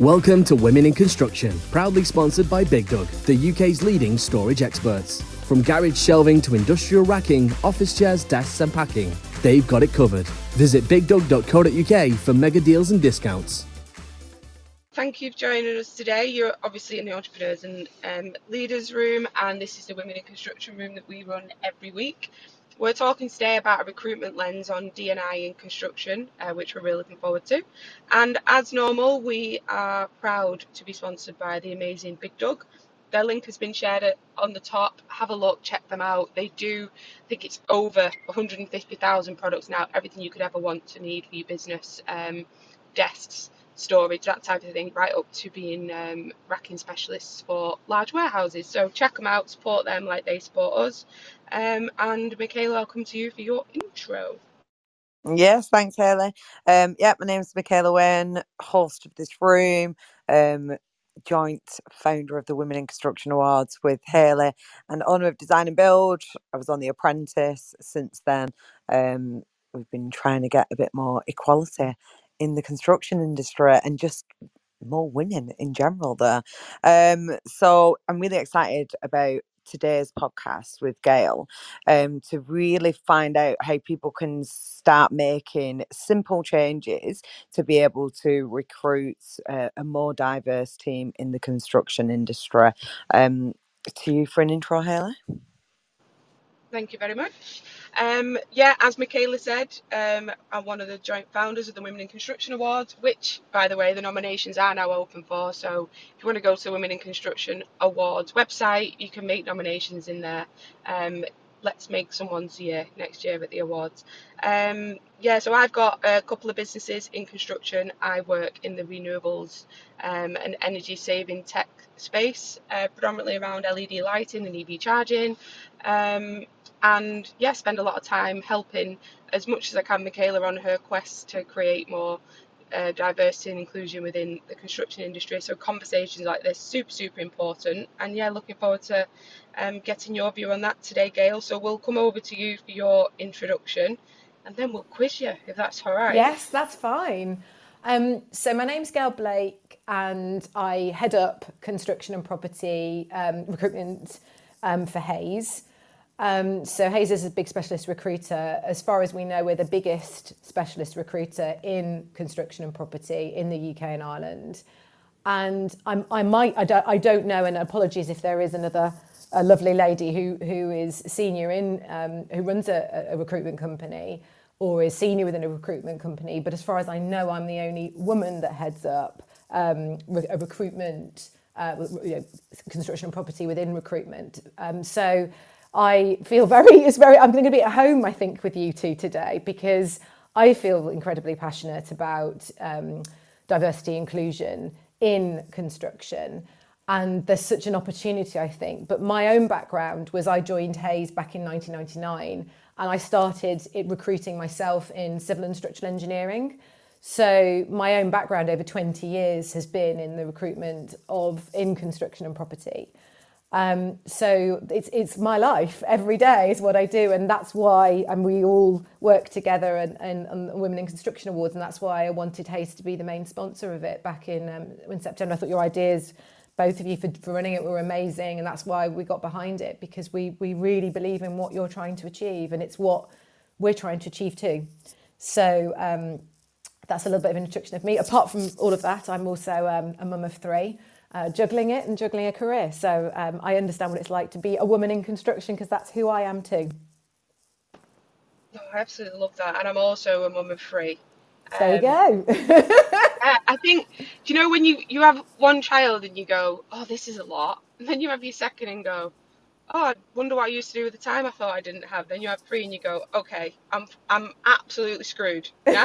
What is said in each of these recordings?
Welcome to Women in Construction, proudly sponsored by Big Dug, the UK's leading storage experts. From garage shelving to industrial racking, office chairs, desks, and packing, they've got it covered. Visit bigdug.co.uk for mega deals and discounts. Thank you for joining us today. You're obviously in the Entrepreneurs and um, Leaders Room, and this is the Women in Construction Room that we run every week. We're talking today about a recruitment lens on D&I in construction, uh, which we're really looking forward to. And as normal, we are proud to be sponsored by the amazing Big Dug. Their link has been shared on the top. Have a look, check them out. They do, I think it's over 150,000 products now, everything you could ever want to need for your business, um, desks, storage, that type of thing, right up to being um, racking specialists for large warehouses. So check them out, support them like they support us. Um, and Michaela, I'll come to you for your intro. Yes, thanks, Haley. Um, yeah, my name is Michaela Wynn, host of this room, um, joint founder of the Women in Construction Awards with Haley, and owner of Design and Build. I was on The Apprentice since then. Um, we've been trying to get a bit more equality in the construction industry and just more women in general there. Um, so I'm really excited about today's podcast with Gail um, to really find out how people can start making simple changes to be able to recruit uh, a more diverse team in the construction industry. Um, to you for an intro, Haley. Thank you very much. Um, yeah, as Michaela said, um, I'm one of the joint founders of the Women in Construction Awards, which, by the way, the nominations are now open for. So if you want to go to the Women in Construction Awards website, you can make nominations in there. Um, let's make someone's year next year at the awards. Um, yeah, so I've got a couple of businesses in construction. I work in the renewables um, and energy saving tech space, uh, predominantly around LED lighting and EV charging. Um, and yeah, spend a lot of time helping as much as I can Michaela on her quest to create more uh, diversity and inclusion within the construction industry. So conversations like this super super important. And yeah, looking forward to um, getting your view on that today, Gail. So we'll come over to you for your introduction, and then we'll quiz you if that's all right. Yes, that's fine. Um, so my name's Gail Blake, and I head up construction and property um, recruitment um, for Hays. Um, so Hays is a big specialist recruiter. As far as we know, we're the biggest specialist recruiter in construction and property in the UK and Ireland. And I'm, I might, I don't, I don't know, and apologies if there is another a lovely lady who who is senior in, um, who runs a, a recruitment company or is senior within a recruitment company. But as far as I know, I'm the only woman that heads up um, a recruitment, uh, you know, construction and property within recruitment. Um, so I feel very, it's very, I'm going to be at home, I think, with you two today because I feel incredibly passionate about um, diversity inclusion in construction. And there's such an opportunity, I think. But my own background was I joined Hays back in 1999 and I started it recruiting myself in civil and structural engineering. So my own background over 20 years has been in the recruitment of in construction and property. Um, so it's it's my life every day is what I do, and that's why and we all work together and, and, and Women in Construction Awards, and that's why I wanted Hays to be the main sponsor of it back in um, in September. I thought your ideas, both of you for, for running it, were amazing, and that's why we got behind it because we we really believe in what you're trying to achieve, and it's what we're trying to achieve too. So. Um, that's a little bit of an introduction of me. Apart from all of that, I'm also um, a mum of three uh, juggling it and juggling a career. So um, I understand what it's like to be a woman in construction because that's who I am too. Oh, I absolutely love that. And I'm also a mum of three. There you go. I think, do you know when you, you have one child and you go, oh, this is a lot. And then you have your second and go, oh, I wonder what I used to do with the time I thought I didn't have. Then you have three and you go, okay, I'm, I'm absolutely screwed. Yeah?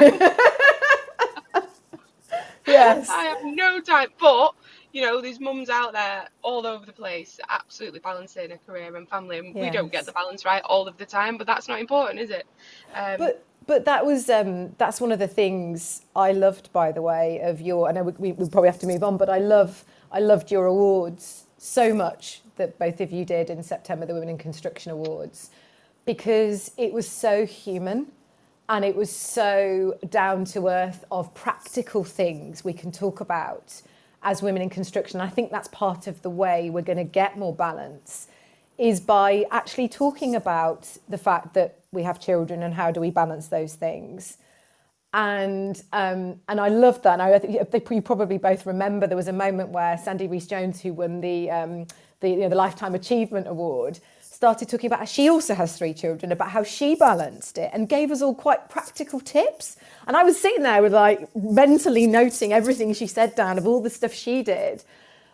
yes. I have no time. But you know, there's mums out there all over the place, absolutely balancing a career and family, and yes. we don't get the balance right all of the time, but that's not important, is it? Um, but but that was um, that's one of the things I loved, by the way, of your. I know we, we probably have to move on, but I love I loved your awards so much that both of you did in September, the Women in Construction Awards, because it was so human and it was so down to earth of practical things we can talk about as women in construction. I think that's part of the way we're going to get more balance is by actually talking about the fact that we have children and how do we balance those things. And um, and I love that. And I think you probably both remember there was a moment where Sandy Rees Jones, who won the um, the, you know, the Lifetime Achievement Award, started talking about how she also has three children, about how she balanced it, and gave us all quite practical tips. And I was sitting there with like mentally noting everything she said down of all the stuff she did,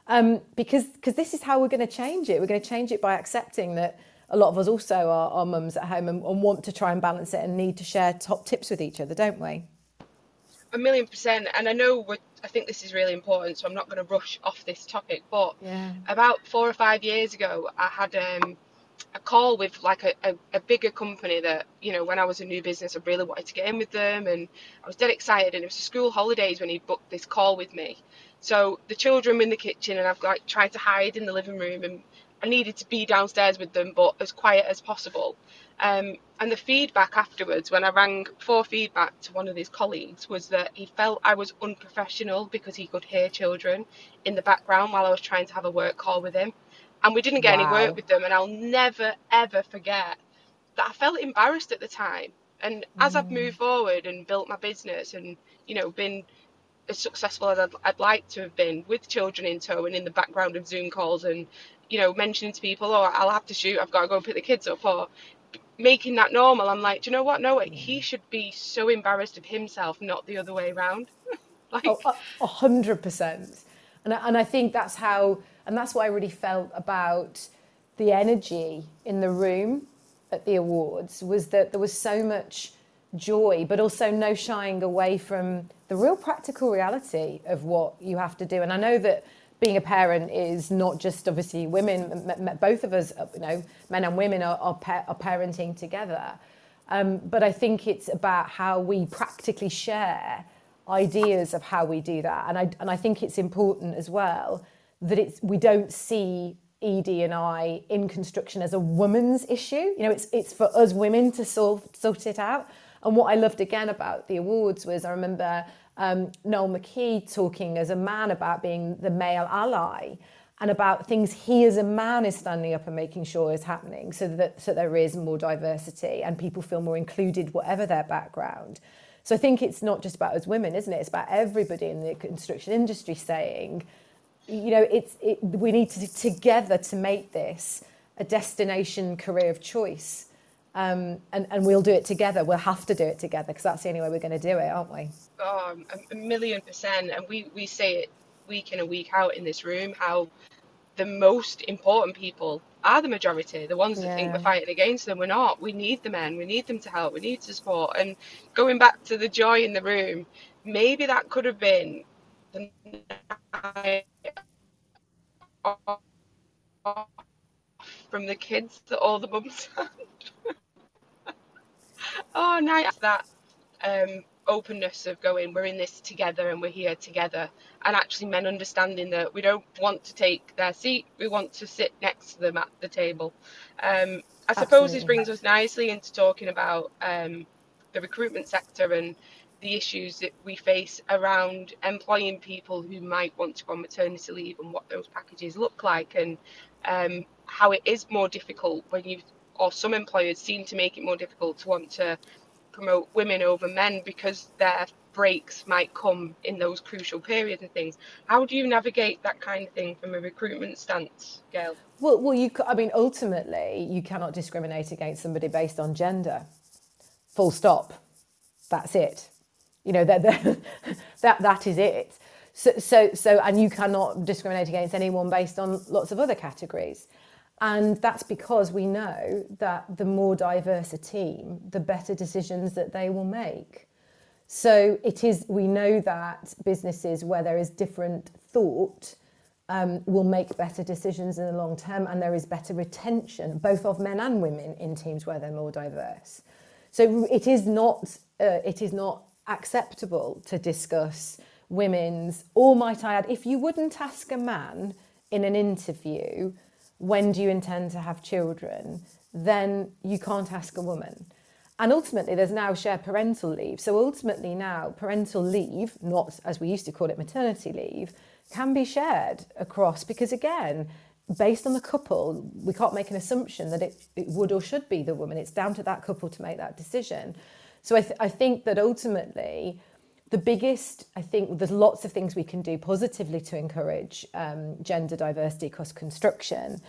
um, because because this is how we're going to change it. We're going to change it by accepting that a lot of us also are, are mums at home and, and want to try and balance it and need to share top tips with each other, don't we? A million percent. And I know we're I think this is really important, so I'm not going to rush off this topic. But yeah. about four or five years ago, I had um, a call with like a, a, a, bigger company that you know when I was a new business I really wanted to get in with them and I was dead excited and it was the school holidays when he booked this call with me. So the children were in the kitchen and I've like tried to hide in the living room and I needed to be downstairs with them but as quiet as possible. Um, and the feedback afterwards when I rang for feedback to one of his colleagues was that he felt I was unprofessional because he could hear children in the background while I was trying to have a work call with him and we didn't get wow. any work with them. And I'll never ever forget that I felt embarrassed at the time. And as I've moved mm. forward and built my business and you know been as successful as I'd, I'd like to have been with children in tow and in the background of Zoom calls and you know mentioning to people, oh, I'll have to shoot, I've got to go and pick the kids up, or making that normal. I'm like, do you know what? No, he mm. should be so embarrassed of himself, not the other way around. like, a hundred percent. And and I think that's how and that's what I really felt about the energy in the room at the awards was that there was so much joy, but also no shying away from the real practical reality of what you have to do. And I know that being a parent is not just obviously women, both of us, you know, men and women are, are, pa- are parenting together. Um, but I think it's about how we practically share ideas of how we do that. And I, and I think it's important as well that it's we don't see ED&I in construction as a woman's issue. You know, it's it's for us women to solve sort it out. And what I loved again about the awards was I remember um, Noel McKee talking as a man about being the male ally and about things he as a man is standing up and making sure is happening so that so there is more diversity and people feel more included whatever their background. So I think it's not just about us women, isn't it? It's about everybody in the construction industry saying you know, it's, it, we need to together to make this a destination career of choice. Um, and, and we'll do it together. We'll have to do it together because that's the only way we're going to do it, aren't we? Oh, a million percent. And we, we say it week in and week out in this room how the most important people are the majority, the ones that yeah. think we're fighting against them. We're not. We need the men. We need them to help. We need to support. And going back to the joy in the room, maybe that could have been the night from the kids that all the mums had. oh, nice that um, openness of going, we're in this together and we're here together, and actually men understanding that we don't want to take their seat, we want to sit next to them at the table. Um, I suppose Absolutely. this brings us nicely into talking about um, the recruitment sector and the issues that we face around employing people who might want to go on maternity leave and what those packages look like and um, how it is more difficult when you or some employers seem to make it more difficult to want to promote women over men because their breaks might come in those crucial periods and things. How do you navigate that kind of thing from a recruitment stance, Gail? Well, well, you. I mean, ultimately, you cannot discriminate against somebody based on gender. Full stop. That's it. You know that that that is it. So so so and you cannot discriminate against anyone based on lots of other categories. And that's because we know that the more diverse a team, the better decisions that they will make. So it is, we know that businesses where there is different thought um, will make better decisions in the long term and there is better retention, both of men and women in teams where they're more diverse. So it is not, uh, it is not acceptable to discuss women's, or might I add, if you wouldn't ask a man in an interview, when do you intend to have children, then you can't ask a woman. And ultimately, there's now shared parental leave. So ultimately, now parental leave, not as we used to call it maternity leave, can be shared across because, again, based on the couple, we can't make an assumption that it, it would or should be the woman. It's down to that couple to make that decision. So I, th- I think that ultimately, the biggest, I think there's lots of things we can do positively to encourage um, gender diversity across construction.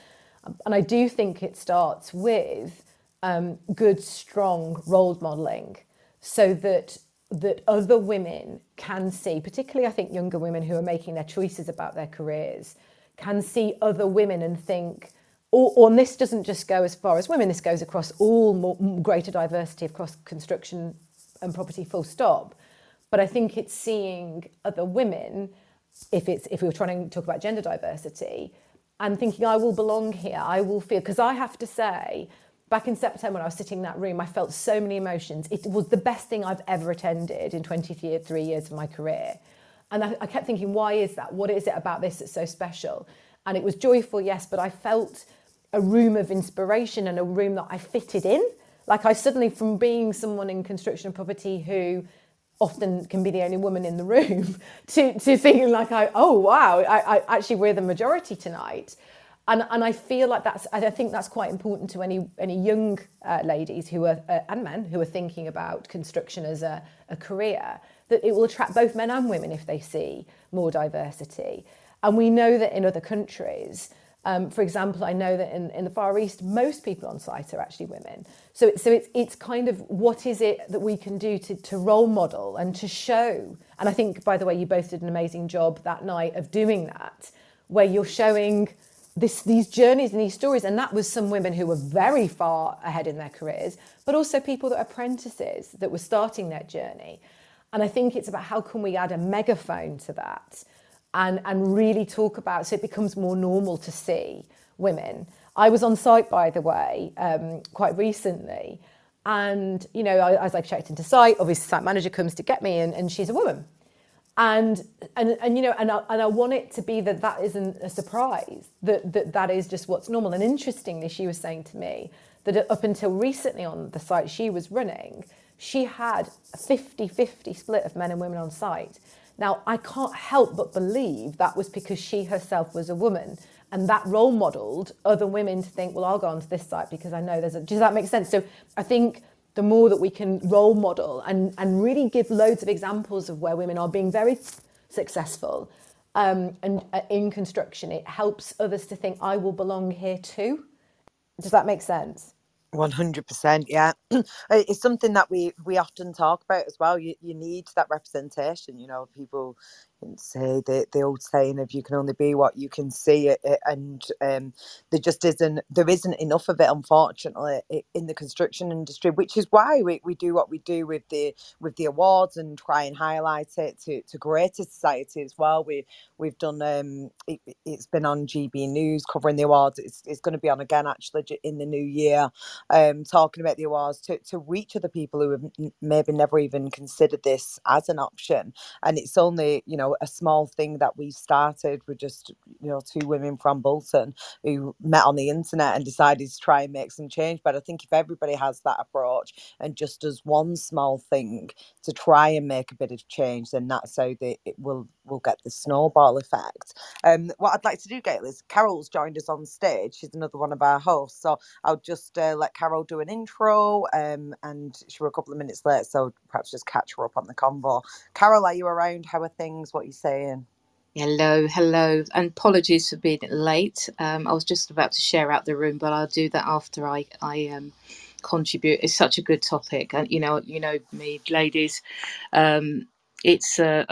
And I do think it starts with um, good, strong role modelling so that that other women can see, particularly I think younger women who are making their choices about their careers, can see other women and think, or, or this doesn't just go as far as women, this goes across all more, greater diversity across construction and property, full stop. But I think it's seeing other women, if it's if we were trying to talk about gender diversity, and thinking I will belong here, I will feel because I have to say, back in September when I was sitting in that room, I felt so many emotions. It was the best thing I've ever attended in 23 years of my career. And I, I kept thinking, why is that? What is it about this that's so special? And it was joyful, yes, but I felt a room of inspiration and a room that I fitted in. Like I suddenly, from being someone in construction and property who often can be the only woman in the room, to, to feeling like I, oh wow, I, I actually we're the majority tonight. And, and I feel like that's I think that's quite important to any any young uh, ladies who are uh, and men who are thinking about construction as a, a career that it will attract both men and women if they see more diversity. And we know that in other countries, um, for example, I know that in, in the Far East, most people on site are actually women. So, so it's, it's kind of what is it that we can do to, to role model and to show. And I think, by the way, you both did an amazing job that night of doing that, where you're showing this, these journeys and these stories. And that was some women who were very far ahead in their careers, but also people that are apprentices that were starting their journey. And I think it's about how can we add a megaphone to that and, and really talk about so it becomes more normal to see women. I was on site, by the way, um, quite recently. And, you know, as I checked into site, obviously, site manager comes to get me, and, and she's a woman. And, and, and you know, and I, and I want it to be that that isn't a surprise, that, that that is just what's normal. And interestingly, she was saying to me that up until recently on the site she was running, she had a 50 50 split of men and women on site. Now, I can't help but believe that was because she herself was a woman and that role modeled other women to think, well, I'll go onto this site because I know there's a. Does that make sense? So I think the more that we can role model and, and really give loads of examples of where women are being very successful um, and uh, in construction, it helps others to think, I will belong here too. Does that make sense? 100% yeah. It's something that we we often talk about as well you, you need that representation you know people say the, the old saying of you can only be what you can see and um, there just isn't there isn't enough of it unfortunately in the construction industry which is why we, we do what we do with the with the awards and try and highlight it to, to greater society as well. We we've done um it, has been on gb news covering the awards. It's, it's going to be on again actually in the new year um talking about the awards to, to reach other people who have maybe never even considered this as an option. And it's only you know a small thing that we started with just you know two women from Bolton who met on the internet and decided to try and make some change. But I think if everybody has that approach and just does one small thing to try and make a bit of change, then that's how they, it will will get the snowball effect. Um, what I'd like to do, Gail, is Carol's joined us on stage. She's another one of our hosts, so I'll just uh, let Carol do an intro. Um, and she was a couple of minutes late, so perhaps just catch her up on the convo. Carol, are you around? How are things? What what you're saying. Hello, hello, and apologies for being late. Um, I was just about to share out the room, but I'll do that after I I um, contribute. It's such a good topic, and you know, you know me, ladies. Um, it's uh,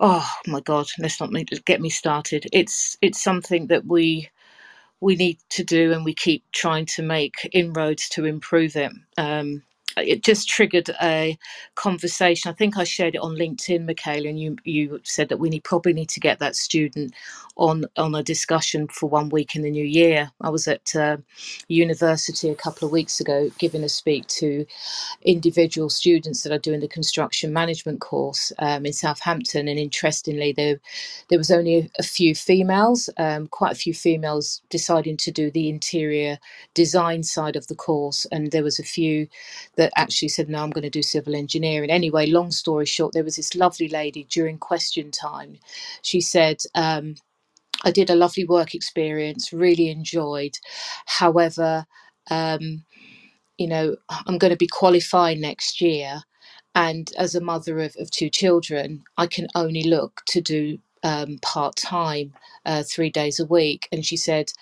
oh my god, let's not get me started. It's it's something that we we need to do, and we keep trying to make inroads to improve it. Um, it just triggered a conversation. I think I shared it on LinkedIn, Michaela, and you you said that we need probably need to get that student on on a discussion for one week in the new year. I was at uh, university a couple of weeks ago giving a speak to individual students that are doing the construction management course um, in Southampton, and interestingly, there there was only a, a few females, um, quite a few females deciding to do the interior design side of the course, and there was a few that actually said, "No, I'm going to do civil engineering." Anyway, long story short, there was this lovely lady during question time. She said. Um, I did a lovely work experience, really enjoyed. However, um, you know, I'm going to be qualifying next year. And as a mother of, of two children, I can only look to do um, part time, uh, three days a week. And she said,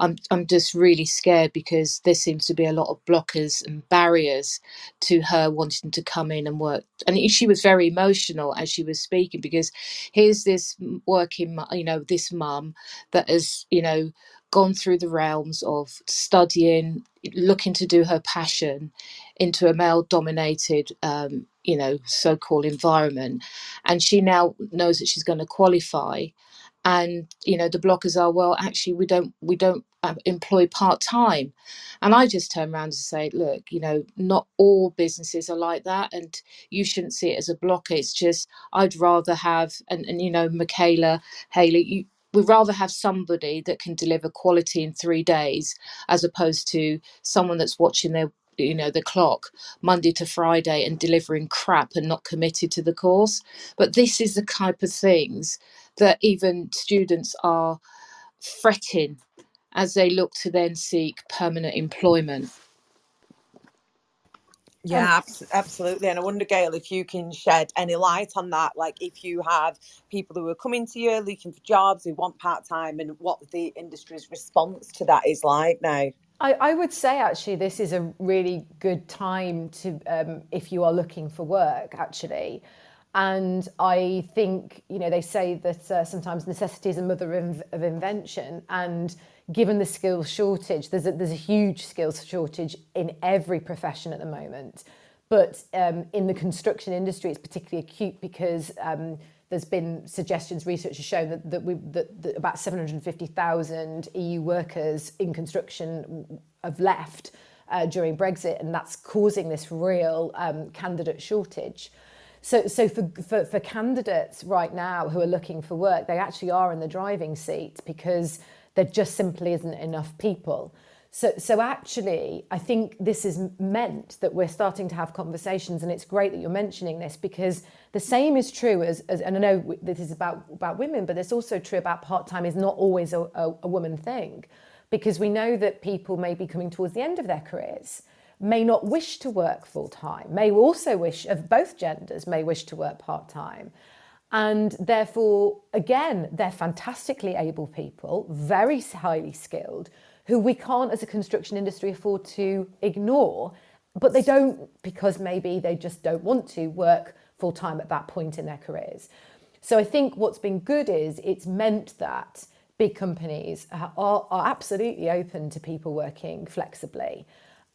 I'm, I'm just really scared because there seems to be a lot of blockers and barriers to her wanting to come in and work. And she was very emotional as she was speaking because here's this working, you know, this mum that has, you know, gone through the realms of studying, looking to do her passion into a male dominated um, you know so-called environment. And she now knows that she's going to qualify. And you know the blockers are well actually we don't we don't uh, employ part-time. And i just turn around and say look you know not all businesses are like that and you shouldn't see it as a blocker. It's just i'd rather have and, and you know michaela haley you we'd rather have somebody that can deliver quality in three days as opposed to someone that's watching their you know the clock monday to friday and delivering crap and not committed to the course but this is the type of things that even students are fretting as they look to then seek permanent employment yeah, oh. absolutely. And I wonder, Gail, if you can shed any light on that. Like, if you have people who are coming to you looking for jobs who want part time, and what the industry's response to that is like now. I, I, would say actually this is a really good time to um, if you are looking for work actually. And i think you know they say that uh, sometimes necessity is a mother of, of, invention. And given the skills shortage there's a, there's a huge skills shortage in every profession at the moment. But um, in the construction industry it's particularly acute because um, there's been suggestions, research has shown that, that, we, that, that about 750,000 EU workers in construction have left uh, during Brexit, and that's causing this real um, candidate shortage. So, so for, for, for candidates right now who are looking for work, they actually are in the driving seat because there just simply isn't enough people. So, so actually, I think this has meant that we're starting to have conversations, and it's great that you're mentioning this because the same is true as, as and I know this is about about women, but it's also true about part time is not always a, a, a woman thing, because we know that people may be coming towards the end of their careers, may not wish to work full time, may also wish of both genders may wish to work part time. And therefore, again, they're fantastically able people, very highly skilled, who we can't, as a construction industry, afford to ignore. But they don't, because maybe they just don't want to work full time at that point in their careers. So I think what's been good is it's meant that big companies are, are absolutely open to people working flexibly.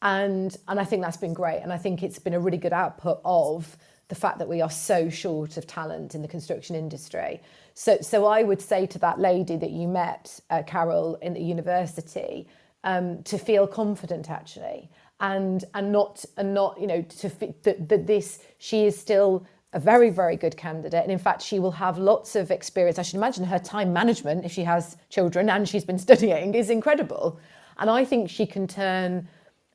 And, and I think that's been great. And I think it's been a really good output of the fact that we are so short of talent in the construction industry. So, so I would say to that lady that you met, uh, Carol, in the university, um, to feel confident actually, and and not and not you know to that, that this she is still a very very good candidate, and in fact she will have lots of experience. I should imagine her time management, if she has children and she's been studying, is incredible, and I think she can turn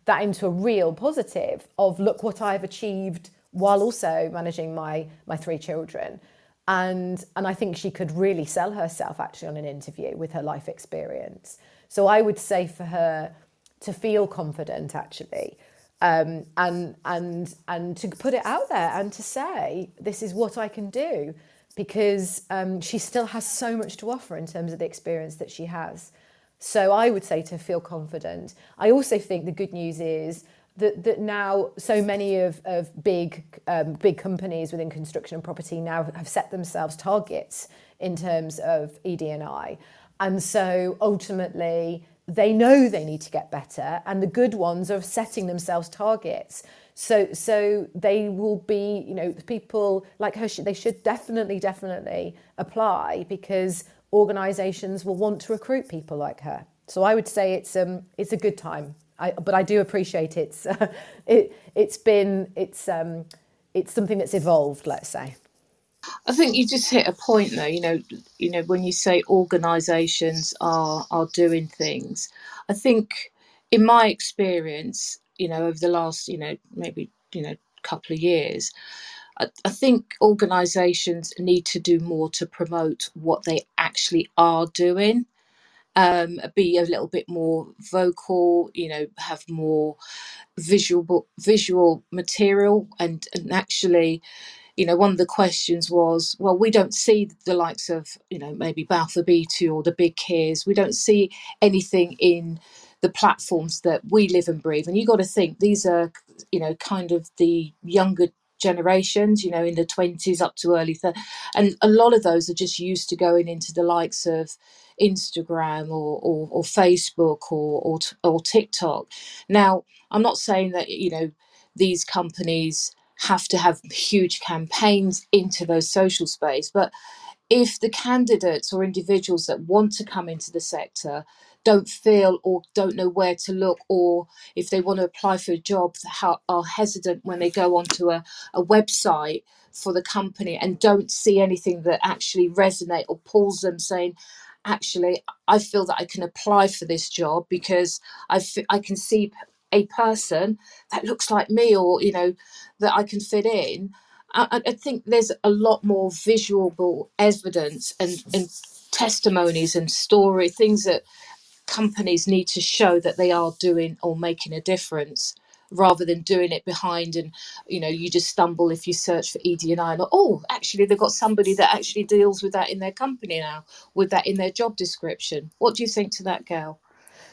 that into a real positive of look what I've achieved while also managing my my three children and and I think she could really sell herself actually on an interview with her life experience. So I would say for her to feel confident actually, um, and and and to put it out there and to say this is what I can do, because um, she still has so much to offer in terms of the experience that she has. So I would say to feel confident. I also think the good news is that, that now so many of, of big um, big companies within construction and property now have set themselves targets in terms of ED&I. And so ultimately they know they need to get better and the good ones are setting themselves targets. So, so they will be, you know, people like her. They should definitely, definitely apply because organisations will want to recruit people like her. So, I would say it's um, it's a good time. I, but I do appreciate it's uh, it it's been it's um, it's something that's evolved. Let's say. I think you just hit a point though. You know, you know when you say organisations are are doing things. I think, in my experience, you know, over the last, you know, maybe, you know, couple of years, I, I think organisations need to do more to promote what they actually are doing. Um, be a little bit more vocal, you know, have more visual visual material, and and actually, you know, one of the questions was, well, we don't see the likes of, you know, maybe Balfour Beatty or the big Kiers. We don't see anything in the platforms that we live and breathe. And you got to think these are, you know, kind of the younger generations, you know, in the 20s up to early 30s. And a lot of those are just used to going into the likes of Instagram or, or, or Facebook or, or, or TikTok. Now, I'm not saying that, you know, these companies have to have huge campaigns into those social space, but if the candidates or individuals that want to come into the sector don't feel or don't know where to look, or if they want to apply for a job, are hesitant when they go onto a, a website for the company and don't see anything that actually resonate or pulls them saying, actually, I feel that I can apply for this job because I, f- I can see a person that looks like me or, you know, that I can fit in. I, I think there's a lot more visual evidence and, and testimonies and story, things that companies need to show that they are doing or making a difference rather than doing it behind and you know you just stumble if you search for ED&I. oh actually they've got somebody that actually deals with that in their company now with that in their job description what do you think to that Gail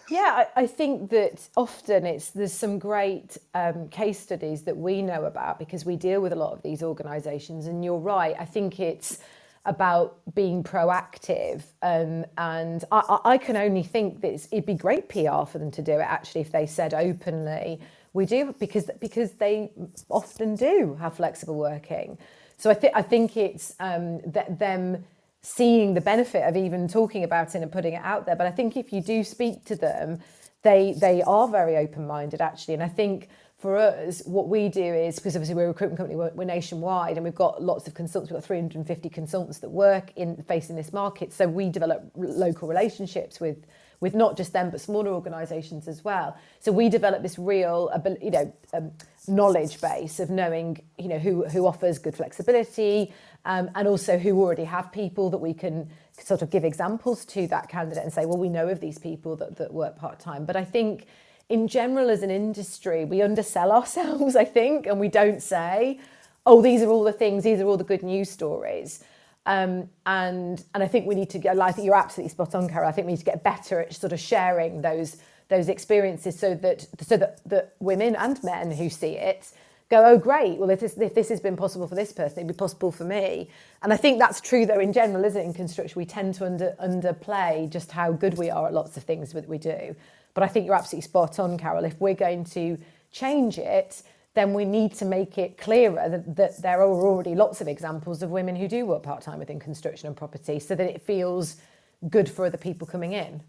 yeah, I, I think that often it's there's some great um, case studies that we know about because we deal with a lot of these organisations. And you're right. I think it's about being proactive. Um, and I, I can only think that it'd be great PR for them to do it actually if they said openly, we do, because, because they often do have flexible working. So I, th- I think it's um, that them seeing the benefit of even talking about it and putting it out there. But I think if you do speak to them, they they are very open minded actually, and I think for us, what we do is because obviously we're a recruitment company, we're, we're, nationwide, and we've got lots of consultants. We've got 350 consultants that work in facing this market. So we develop local relationships with with not just them but smaller organisations as well. So we develop this real, you know, um, knowledge base of knowing, you know, who who offers good flexibility, um, and also who already have people that we can sort of give examples to that candidate and say, well, we know of these people that that work part time. But I think in general, as an industry, we undersell ourselves, I think, and we don't say, oh, these are all the things, these are all the good news stories. Um, and and I think we need to get. I think you're absolutely spot on, Carol. I think we need to get better at sort of sharing those those experiences so that so that, that women and men who see it go, oh great, well if this if this has been possible for this person, it'd be possible for me. And I think that's true though in general, isn't it? In construction, we tend to under underplay just how good we are at lots of things that we do. But I think you're absolutely spot on, Carol. If we're going to change it, then we need to make it clearer that, that there are already lots of examples of women who do work part time within construction and property so that it feels good for other people coming in.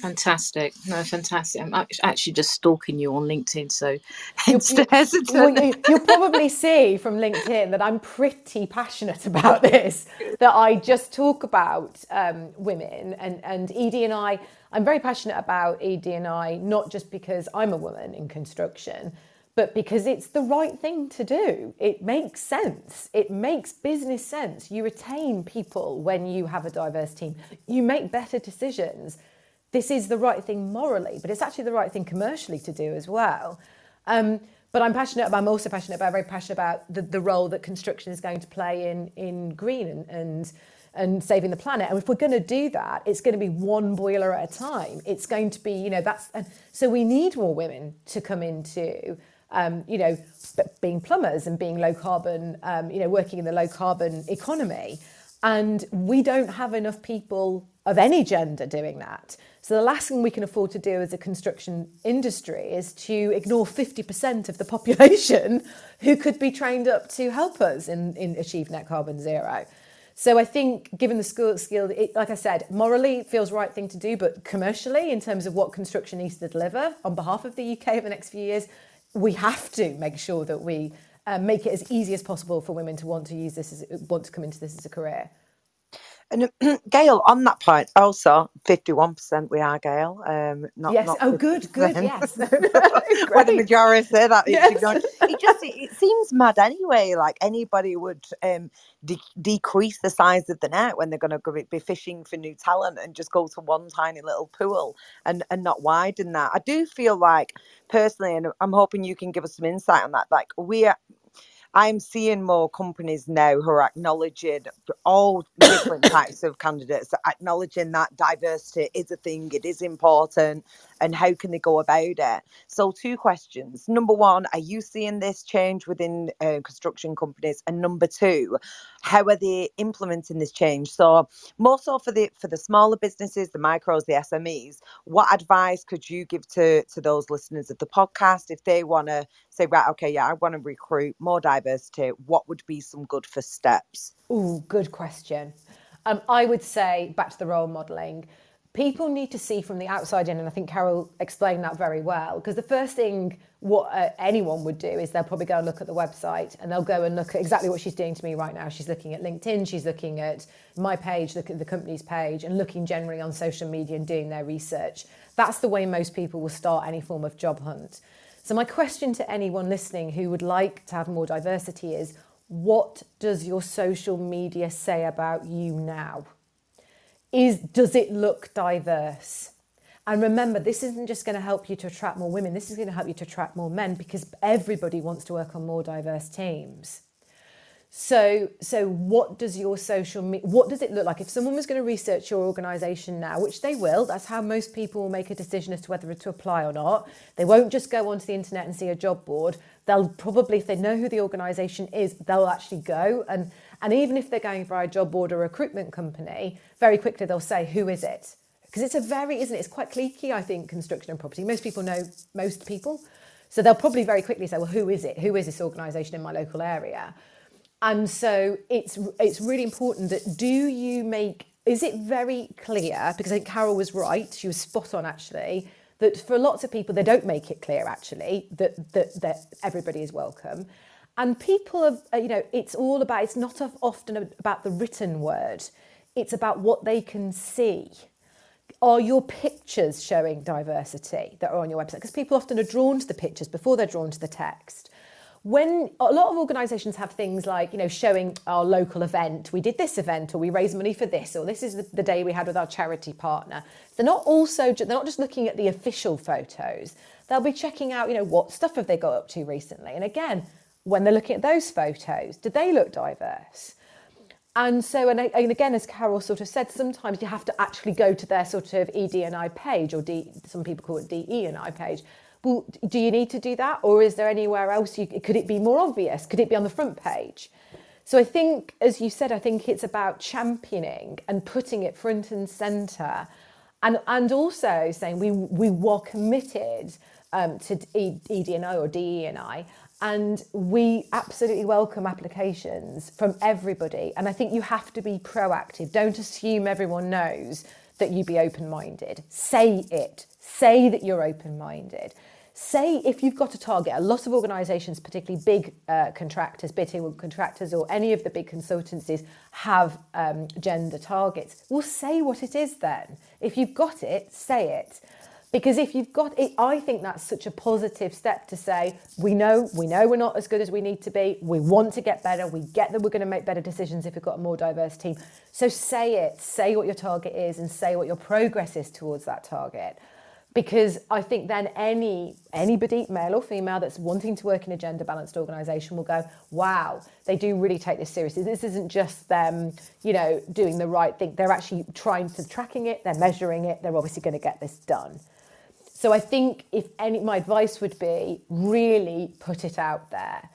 Fantastic. No, fantastic. I'm actually just stalking you on LinkedIn, so hence the hesitant. Well, you, will probably see from LinkedIn that I'm pretty passionate about this, that I just talk about um, women and, and ED&I. I'm very passionate about ED&I, not just because I'm a woman in construction, but because it's the right thing to do. It makes sense. It makes business sense. You retain people when you have a diverse team, you make better decisions this is the right thing morally, but it's actually the right thing commercially to do as well. Um, but I'm passionate about, I'm also passionate about, very passionate about the, the role that construction is going to play in, in green and, and, and saving the planet. And if we're going to do that, it's going to be one boiler at a time. It's going to be, you know, that's, and so we need more women to come into, um, you know, being plumbers and being low carbon, um, you know, working in the low carbon economy. And we don't have enough people of any gender doing that. So the last thing we can afford to do as a construction industry is to ignore 50% of the population who could be trained up to help us in, in achieve net carbon zero. So I think, given the skill, skill it, like I said, morally feels right thing to do, but commercially, in terms of what construction needs to deliver on behalf of the UK over the next few years, we have to make sure that we uh, make it as easy as possible for women to want to use this, as, want to come into this as a career. And Gail, on that point, also fifty-one percent we are Gail. Um, not, yes. Not oh, good, good. Yes. Where the majority say that, yes. it just it seems mad anyway. Like anybody would um, de- decrease the size of the net when they're going to be fishing for new talent and just go to one tiny little pool and and not widen that. I do feel like personally, and I'm hoping you can give us some insight on that. Like we are I'm seeing more companies now who are acknowledging all different types of candidates, acknowledging that diversity is a thing, it is important, and how can they go about it? So, two questions. Number one, are you seeing this change within uh, construction companies? And number two, how are they implementing this change? So, more so for the for the smaller businesses, the micros, the SMEs, what advice could you give to to those listeners of the podcast if they want to say, right, okay, yeah, I want to recruit more diversity, what would be some good first steps? Oh, good question. Um, I would say back to the role modelling. People need to see from the outside in, and I think Carol explained that very well. Because the first thing what uh, anyone would do is they'll probably go and look at the website and they'll go and look at exactly what she's doing to me right now. She's looking at LinkedIn, she's looking at my page, look at the company's page, and looking generally on social media and doing their research. That's the way most people will start any form of job hunt. So, my question to anyone listening who would like to have more diversity is what does your social media say about you now? Is, does it look diverse? And remember, this isn't just going to help you to attract more women, this is going to help you to attract more men because everybody wants to work on more diverse teams. So, so what does your social media, what does it look like? If someone was going to research your organisation now, which they will, that's how most people will make a decision as to whether to apply or not. They won't just go onto the internet and see a job board. They'll probably, if they know who the organisation is, they'll actually go. And, and even if they're going via a job board or recruitment company, very quickly they'll say, who is it? Because it's a very, isn't it? It's quite cliquey, I think, construction and property. Most people know most people. So they'll probably very quickly say, well, who is it? Who is this organisation in my local area? And so it's it's really important that do you make is it very clear because I think Carol was right she was spot on actually that for lots of people they don't make it clear actually that that, that everybody is welcome and people have uh, you know it's all about it's not often about the written word. It's about what they can see. Are your pictures showing diversity that are on your website? Because people often are drawn to the pictures before they're drawn to the text. When a lot of organizations have things like you know showing our local event we did this event or we raised money for this or this is the, the day we had with our charity partner. They're not also they're not just looking at the official photos. They'll be checking out you know what stuff have they got up to recently? And again when they're looking at those photos do they look diverse and so and, again as carol sort of said sometimes you have to actually go to their sort of ed&i page or D, some people call it de&i page well, do you need to do that? Or is there anywhere else? You, could it be more obvious? Could it be on the front page? So I think, as you said, I think it's about championing and putting it front and centre and, and also saying we, we were committed um, to ED&I or DE&I and we absolutely welcome applications from everybody. And I think you have to be proactive. Don't assume everyone knows that you be open minded. Say it. Say that you're open minded say if you've got a target, a lot of organisations, particularly big uh, contractors, bidding contractors, or any of the big consultancies have um, gender targets. Well, say what it is then. If you've got it, say it. Because if you've got it, I think that's such a positive step to say, we know, we know we're not as good as we need to be. We want to get better. We get that we're going to make better decisions if we've got a more diverse team. So say it, say what your target is and say what your progress is towards that target because I think then any anybody, male or female, that's wanting to work in a gender balanced organisation will go, wow, they do really take this seriously. This isn't just them, you know, doing the right thing. They're actually trying to tracking it. They're measuring it. They're obviously going to get this done. So I think if any, my advice would be really put it out there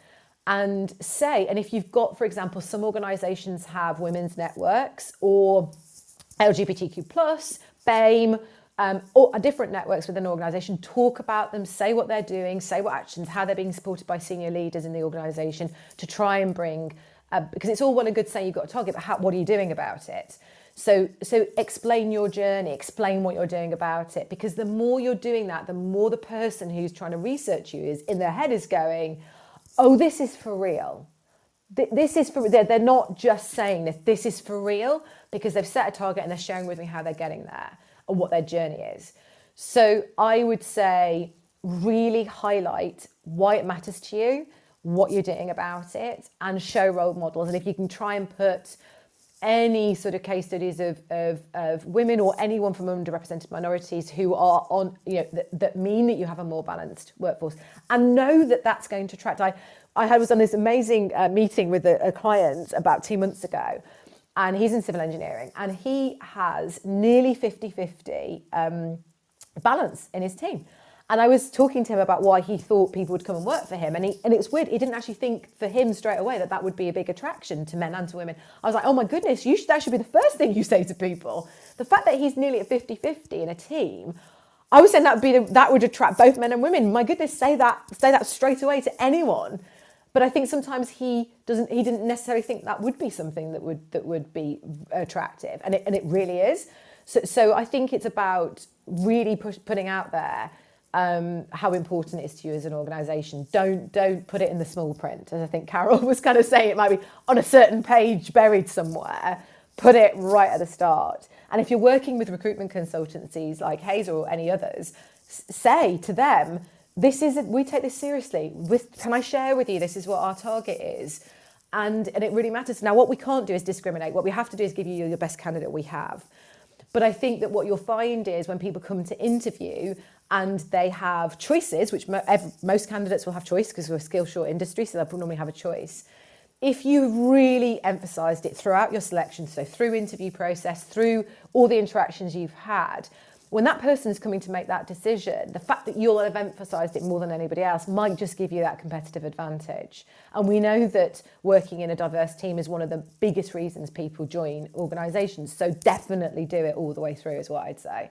and say, and if you've got, for example, some organisations have women's networks or LGBTQ plus, BAME, um, or different networks within an organisation talk about them, say what they're doing, say what actions, how they're being supported by senior leaders in the organisation to try and bring, uh, because it's all well and good saying you've got a target, but how, what are you doing about it? So, so explain your journey, explain what you're doing about it, because the more you're doing that, the more the person who's trying to research you is in their head is going, "Oh, this is for real. This is for." They're, not just saying this. This is for real because they've set a target and they're sharing with me how they're getting there and what their journey is. So, I would say really highlight why it matters to you, what you're doing about it, and show role models. And if you can try and put any sort of case studies of, of, of women or anyone from underrepresented minorities who are on, you know, that, that mean that you have a more balanced workforce and know that that's going to attract. I, I was on this amazing uh, meeting with a, a client about two months ago and he's in civil engineering and he has nearly 50 50 um, balance in his team. And I was talking to him about why he thought people would come and work for him. And, he, and it's weird, he didn't actually think for him straight away that that would be a big attraction to men and to women. I was like, oh my goodness, you should, that should be the first thing you say to people. The fact that he's nearly at 50 50 in a team, I was saying that would, be that would attract both men and women. My goodness, say that, say that straight away to anyone. But I think sometimes he doesn't, he didn't necessarily think that would be something that would, that would be attractive. And it, and it really is. So, so I think it's about really push, putting out there um, how important it is to you as an organisation. Don't don't put it in the small print, as I think Carol was kind of saying. It might be on a certain page buried somewhere. Put it right at the start. And if you're working with recruitment consultancies like Hays or any others, say to them, "This is we take this seriously. With, can I share with you? This is what our target is." And, and it really matters. Now, what we can't do is discriminate. What we have to do is give you the best candidate we have. But I think that what you'll find is when people come to interview and they have choices, which mo- every, most candidates will have choice because we're a skill short industry, so they'll normally have a choice. If you've really emphasised it throughout your selection, so through interview process, through all the interactions you've had, when that person is coming to make that decision, the fact that you'll have emphasised it more than anybody else might just give you that competitive advantage. And we know that working in a diverse team is one of the biggest reasons people join organisations. So definitely do it all the way through, is what I'd say.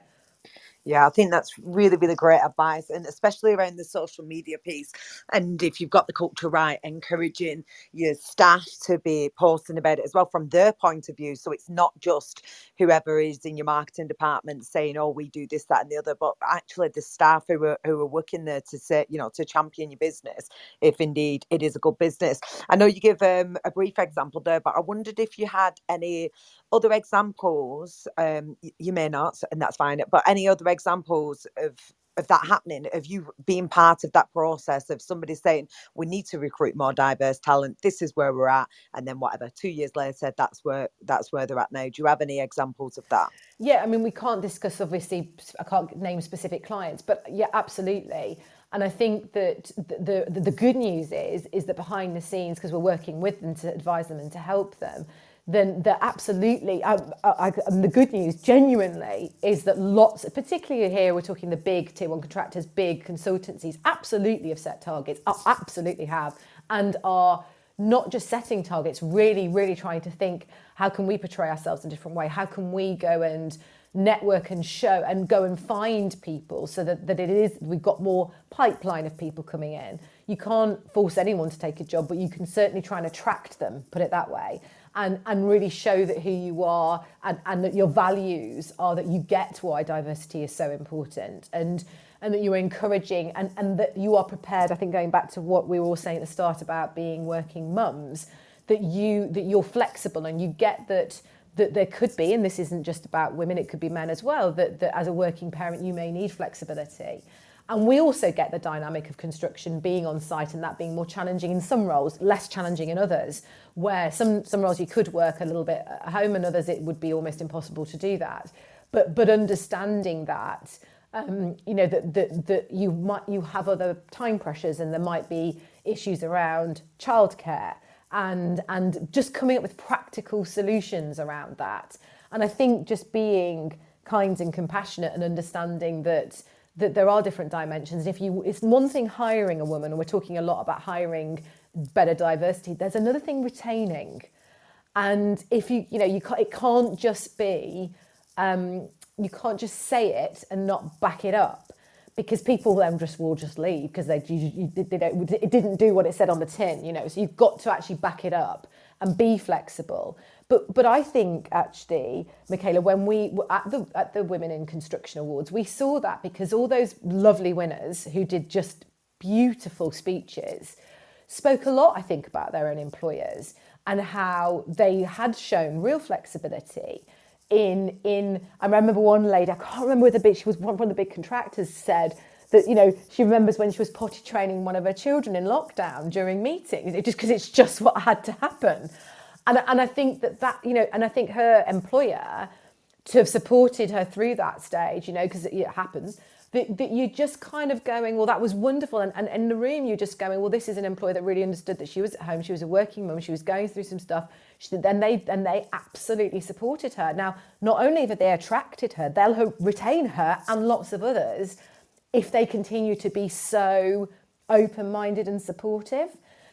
Yeah, I think that's really, really great advice, and especially around the social media piece. And if you've got the culture right, encouraging your staff to be posting about it as well from their point of view. So it's not just whoever is in your marketing department saying, "Oh, we do this, that, and the other," but actually the staff who are who are working there to say, you know, to champion your business, if indeed it is a good business. I know you give um, a brief example there, but I wondered if you had any other examples. Um, you may not, and that's fine. But any other examples of of that happening, of you being part of that process, of somebody saying, we need to recruit more diverse talent, this is where we're at, and then whatever, two years later, that's where that's where they're at now. Do you have any examples of that? Yeah, I mean, we can't discuss obviously, I can't name specific clients, but yeah, absolutely. And I think that the, the, the good news is is that behind the scenes, because we're working with them to advise them and to help them, then that absolutely, I, I, the good news genuinely is that lots, particularly here, we're talking the big tier one contractors, big consultancies, absolutely have set targets, absolutely have, and are not just setting targets, really, really trying to think how can we portray ourselves in a different way? How can we go and network and show and go and find people so that, that it is we've got more pipeline of people coming in. You can't force anyone to take a job, but you can certainly try and attract them, put it that way and, and really show that who you are and, and that your values are that you get why diversity is so important and and that you're encouraging and, and that you are prepared i think going back to what we were all saying at the start about being working mums that you that you're flexible and you get that that there could be and this isn't just about women it could be men as well that, that as a working parent you may need flexibility and we also get the dynamic of construction being on site and that being more challenging in some roles, less challenging in others, where some, some roles you could work a little bit at home and others it would be almost impossible to do that. But, but understanding that, um, you know, that, that, that you, might, you have other time pressures and there might be issues around childcare and, and just coming up with practical solutions around that. And I think just being kind and compassionate and understanding that that there are different dimensions. If you, it's one thing hiring a woman, and we're talking a lot about hiring better diversity. There's another thing retaining, and if you, you know, you can't, it can't just be um, you can't just say it and not back it up because people then just will just leave because they, you, you, they don't, it didn't do what it said on the tin, you know. So you've got to actually back it up and be flexible. But but I think actually, Michaela, when we were at the at the Women in Construction Awards, we saw that because all those lovely winners who did just beautiful speeches spoke a lot, I think, about their own employers and how they had shown real flexibility in in I remember one lady, I can't remember whether she was one, of the big contractors said that you know she remembers when she was potty training one of her children in lockdown during meetings just because it's just what had to happen and, and i think that that you know and i think her employer to have supported her through that stage you know because it, it happens that, that you're just kind of going well that was wonderful. And, and in the room you're just going well this is an employer that really understood that she was at home she was a working mum she was going through some stuff. She, then they and they absolutely supported her. Now not only that they attracted her they'll retain her and lots of others if they continue to be so open minded and supportive.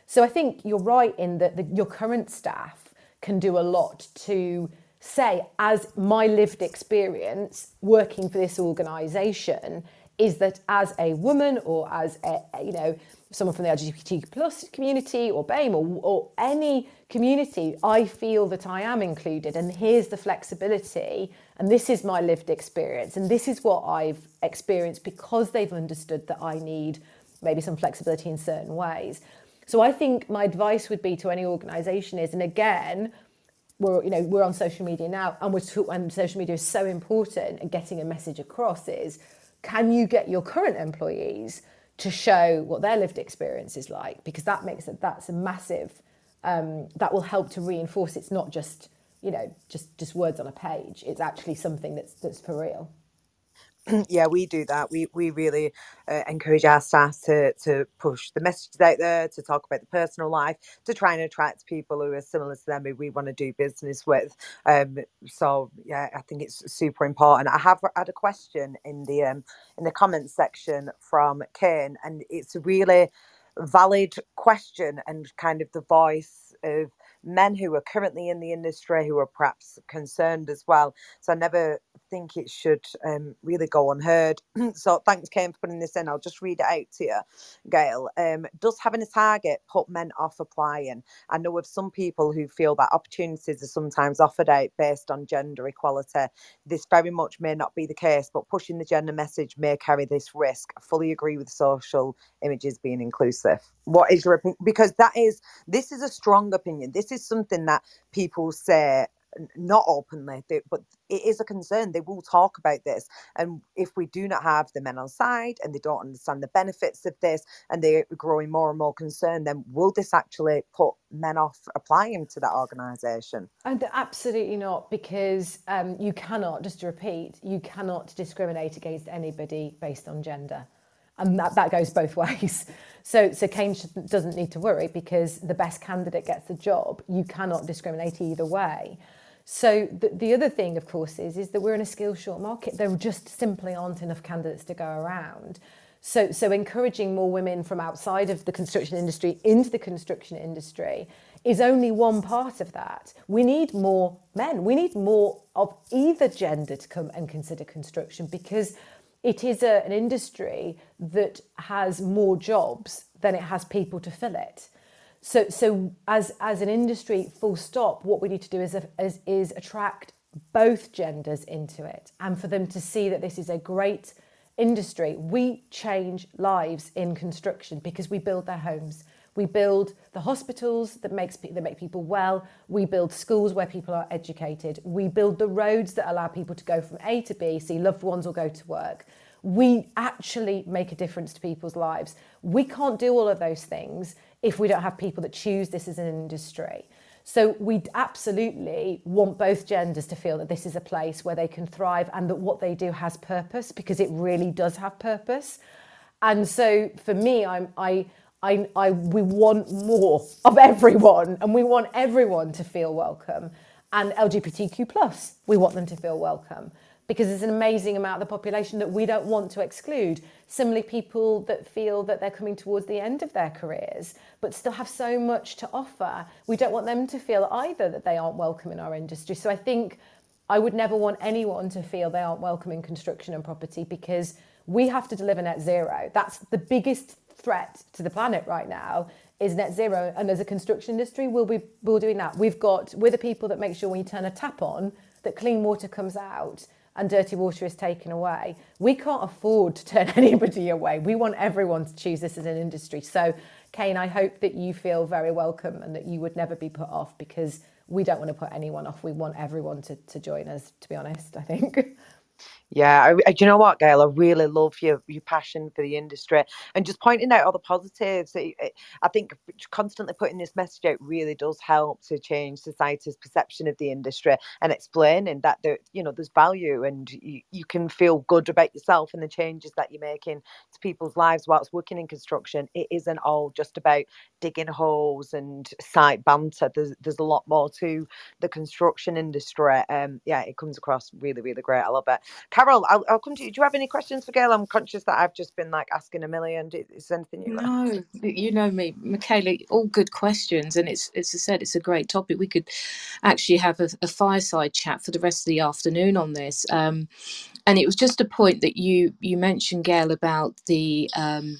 So I think you're right in that the, your current staff can do a lot to say, as my lived experience working for this organisation is that as a woman or as a, you know someone from the LGBT plus community or BAME or, or any community, I feel that I am included. And here's the flexibility. And this is my lived experience. And this is what I've experienced because they've understood that I need maybe some flexibility in certain ways. So I think my advice would be to any organisation is, and again, we're you know we're on social media now, and we're and social media is so important, and getting a message across is, can you get your current employees to show what their lived experience is like? Because that makes it that's a massive um, that will help to reinforce it's not just you know just just words on a page. It's actually something that's that's for real yeah, we do that. We we really uh, encourage our staff to to push the messages out there, to talk about the personal life, to try and attract people who are similar to them who we want to do business with. Um, so yeah, I think it's super important. I have had a question in the um, in the comments section from Kane, and it's a really valid question and kind of the voice of men who are currently in the industry who are perhaps concerned as well. So I never think it should um, really go unheard. so thanks, Kane, for putting this in. I'll just read it out to you, Gail. Um, does having a target put men off applying? I know of some people who feel that opportunities are sometimes offered out based on gender equality. This very much may not be the case, but pushing the gender message may carry this risk. I fully agree with social images being inclusive. What is your opinion? Because that is, this is a strong opinion. This is something that people say not openly, but it is a concern. They will talk about this. And if we do not have the men on side and they don't understand the benefits of this and they're growing more and more concerned, then will this actually put men off applying to that organisation? And absolutely not, because um, you cannot, just to repeat, you cannot discriminate against anybody based on gender and that, that goes both ways. So, so Kane doesn't need to worry because the best candidate gets the job. You cannot discriminate either way. So the, the other thing, of course, is, is that we're in a skill short market. There just simply aren't enough candidates to go around. So, so encouraging more women from outside of the construction industry into the construction industry is only one part of that. We need more men. We need more of either gender to come and consider construction because it is a, an industry that has more jobs than it has people to fill it. So, so as, as an industry, full stop, what we need to do is, is, is attract both genders into it and for them to see that this is a great industry. We change lives in construction because we build their homes. We build the hospitals that makes that make people well. We build schools where people are educated. We build the roads that allow people to go from A to B, see loved ones or go to work. We actually make a difference to people's lives. We can't do all of those things if we don't have people that choose this as an industry. So we absolutely want both genders to feel that this is a place where they can thrive and that what they do has purpose because it really does have purpose. And so for me, I'm I I, I, we want more of everyone and we want everyone to feel welcome. And LGBTQ plus, we want them to feel welcome because there's an amazing amount of the population that we don't want to exclude. Similarly, people that feel that they're coming towards the end of their careers but still have so much to offer, we don't want them to feel either that they aren't welcome in our industry. So I think I would never want anyone to feel they aren't welcome in construction and property because we have to deliver net zero. That's the biggest threat to the planet right now is net zero. And as a construction industry, we'll be we're doing that. We've got we're the people that make sure when you turn a tap on, that clean water comes out and dirty water is taken away. We can't afford to turn anybody away. We want everyone to choose this as an industry. So, Kane, I hope that you feel very welcome and that you would never be put off because we don't want to put anyone off. We want everyone to, to join us, to be honest, I think. Yeah, I, I, you know what, Gail? I really love your your passion for the industry and just pointing out all the positives. It, it, I think constantly putting this message out really does help to change society's perception of the industry and explaining that there, you know, there's value and you, you can feel good about yourself and the changes that you're making to people's lives whilst working in construction. It isn't all just about digging holes and site banter. There's there's a lot more to the construction industry. Um, yeah, it comes across really really great. I love it. Carol, I'll, I'll come to you. Do you have any questions for Gail? I'm conscious that I've just been like asking a million. Is there anything you No, you know me, Michaela. All good questions, and it's as I said, it's a great topic. We could actually have a, a fireside chat for the rest of the afternoon on this. Um, and it was just a point that you you mentioned, Gail, about the um,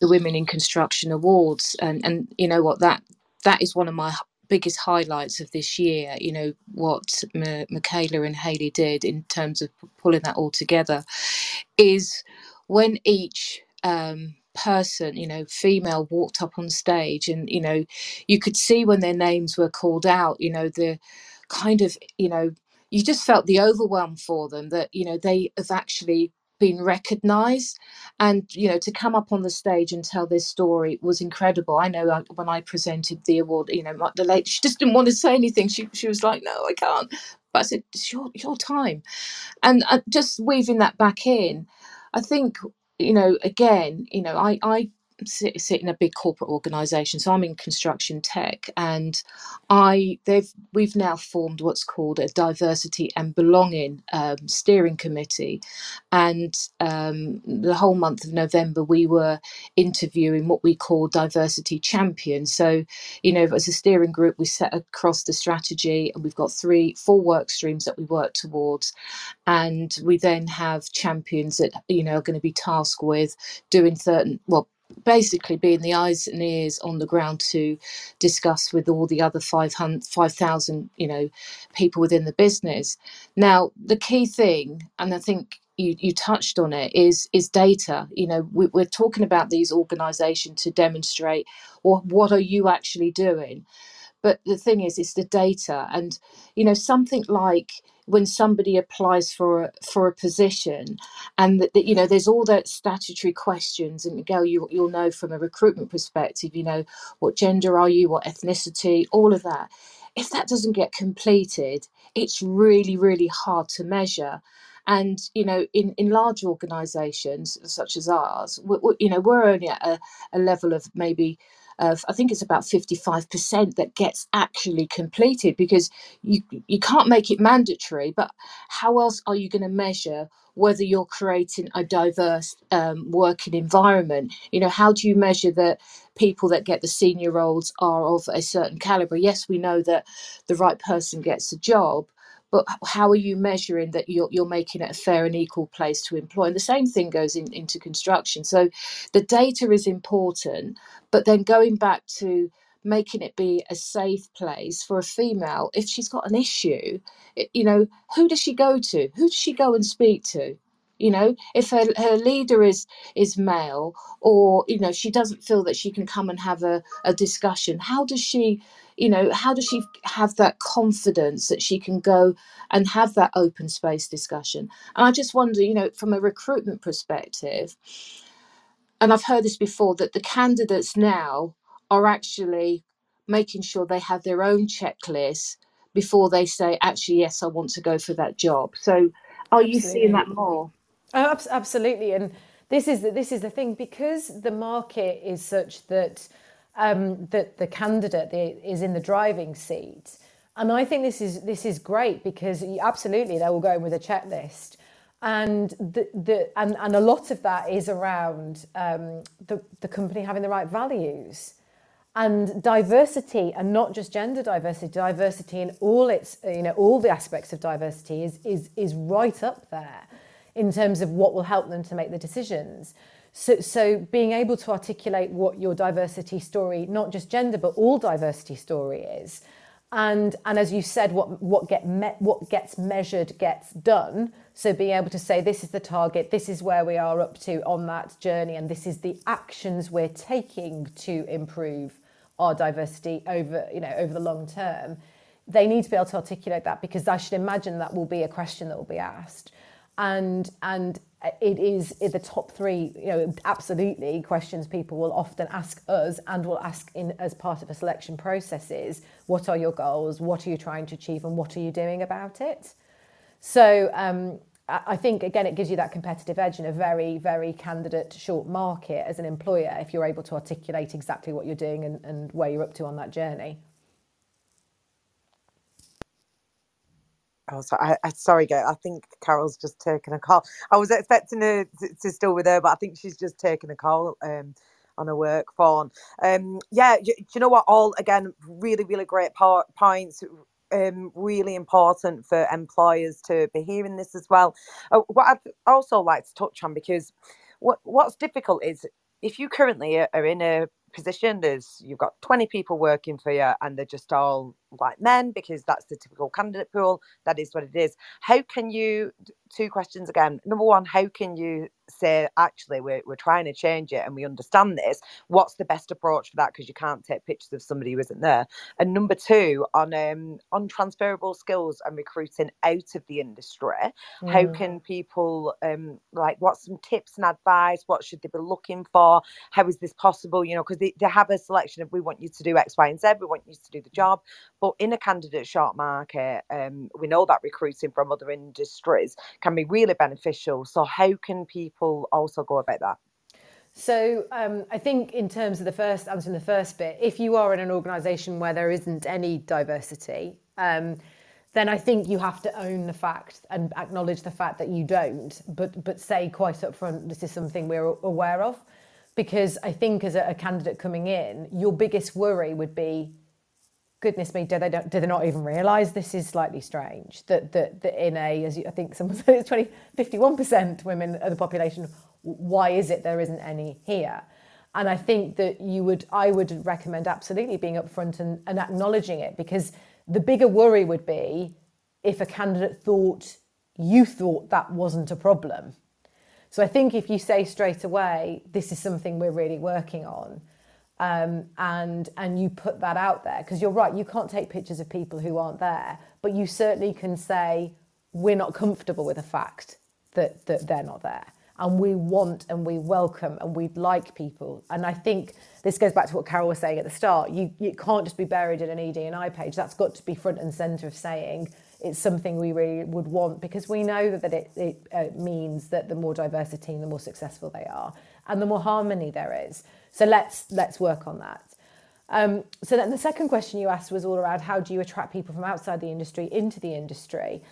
the Women in Construction Awards, and and you know what that that is one of my biggest highlights of this year, you know, what M- Michaela and Haley did in terms of pulling that all together, is when each um, person, you know, female walked up on stage and, you know, you could see when their names were called out, you know, the kind of, you know, you just felt the overwhelm for them that, you know, they have actually been recognized. And you know to come up on the stage and tell this story was incredible. I know when i presented the award you know my, the lady she just didn't want to say anything. She, she was like no i can't. But i said it's your, your time. And uh, just weaving that back in i think you know again you know i i sit, sit in a big corporate organization. So i'm in construction tech and i they've we've now formed what's called a diversity and belonging um, steering committee. And um, the whole month of november we were interviewing what we call diversity champions. So you know as a steering group we set across the strategy and we've got three four work streams that we work towards. And we then have champions that you know are going to be tasked with doing certain well basically being the eyes and ears on the ground to discuss with all the other 500 5000 you know people within the business. Now the key thing and i think you, you touched on it is is data. You know we, we're talking about these organizations to demonstrate or what are you actually doing. But the thing is it's the data. And you know something like when somebody applies for a, for a position and that, you know there's all that statutory questions and Miguel you, you'll know from a recruitment perspective you know what gender are you what ethnicity all of that. If that doesn't get completed it's really really hard to measure. And you know in, in large organizations such as ours we, we, you know we're only at a, a level of maybe of I think it's about 55% that gets actually completed because you you can't make it mandatory but how else are you going to measure whether you're creating a diverse um, working environment? You know how do you measure that people that get the senior roles are of a certain caliber yes we know that the right person gets the job but how are you measuring that you're, you're making it a fair and equal place to employ? And the same thing goes in, into construction. So the data is important but then going back to making it be a safe place for a female if she's got an issue you know who does she go to? Who does she go and speak to? You know if her, her leader is is male or you know she doesn't feel that she can come and have a, a discussion how does she you know how does she have that confidence that she can go and have that open space discussion? And i just wonder you know from a recruitment perspective and i've heard this before that the candidates now are actually making sure they have their own checklist before they say actually yes i want to go for that job. So are you seeing that more? Oh, absolutely. And this is the, this is the thing because the market is such that um, that the candidate is in the driving seat. And I think this is this is great because absolutely they will go in with a checklist, and the, the and, and a lot of that is around um, the the company having the right values, and diversity and not just gender diversity diversity in all its you know all the aspects of diversity is is is right up there in terms of what will help them to make the decisions so so being able to articulate what your diversity story not just gender but all diversity story is. And and as you said what what get me, what gets measured gets done. So being able to say this is the target. This is where we are up to on that journey and this is the actions we're taking to improve our diversity over you know over the long term they need to be able to articulate that because i should imagine that will be a question that will be asked. And and it is the top three you know absolutely questions people will often ask us and will ask in as part of a selection process is what are your goals? What are you trying to achieve and what are you doing about it? So um, I think again it gives you that competitive edge in a very very candidate short market as an employer if you're able to articulate exactly what you're doing and, and where you're up to on that journey. Oh, sorry, I, I, sorry, Gail. I think Carol's just taken a call. I was expecting her to, to still with her, but I think she's just taken a call um, on her work phone. Um, yeah, you, you, know what? All again, really, really great points. Um, really important for employers to be hearing this as well. Uh, what I'd also like to touch on because what what's difficult is if you currently are in a position there's you've got 20 people working for you and they're just all white men because that's the typical candidate pool. That is what it is. How can you two questions again. Number one how can you say actually we're, we're trying to change it and we understand this. What's the best approach for that? Because you can't take pictures of somebody who isn't there. And number two on um on transferable skills and recruiting out of the industry mm. how can people um like what's some tips and advice? What should they be looking for? How is this possible? You know because they, they have a selection of we want you to do x y and z. We want you to do the job but in a candidate short market um we know that recruiting from other industries can be really beneficial so how can people also go about that? So um, I think in terms of the first answering the first bit, if you are in an organisation where there isn't any diversity, um, then I think you have to own the fact and acknowledge the fact that you don't, but but say quite upfront, this is something we're aware of, because I think as a, a candidate coming in, your biggest worry would be goodness me, do they do they not even realise this is slightly strange? That that, that in a, as you, I think someone said, it's 20, 51% women of the population. Why is it there isn't any here? And I think that you would, I would recommend absolutely being upfront and, and acknowledging it because the bigger worry would be if a candidate thought you thought that wasn't a problem. So I think if you say straight away, this is something we're really working on, um, and and you put that out there because you're right you can't take pictures of people who aren't there but you certainly can say we're not comfortable with the fact that that they're not there. And we want and we welcome and we'd like people. And i think this goes back to what carol was saying at the start you, you can't just be buried in an edi page. That's got to be front and center of saying it's something we really would want because we know that, it, it uh, means that the more diversity and the more successful they are and the more harmony there is so let's let's work on that. Um, so then the second question you asked was all around how do you attract people from outside the industry into the industry,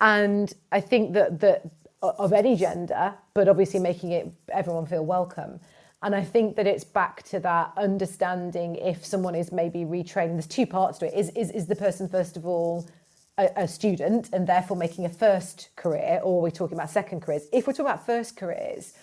and I think that that of any gender, but obviously making it everyone feel welcome. And I think that it's back to that understanding if someone is maybe retraining. There's two parts to it. Is is, is the person first of all a, a student and therefore making a first career, or are we talking about second careers? If we're talking about first careers,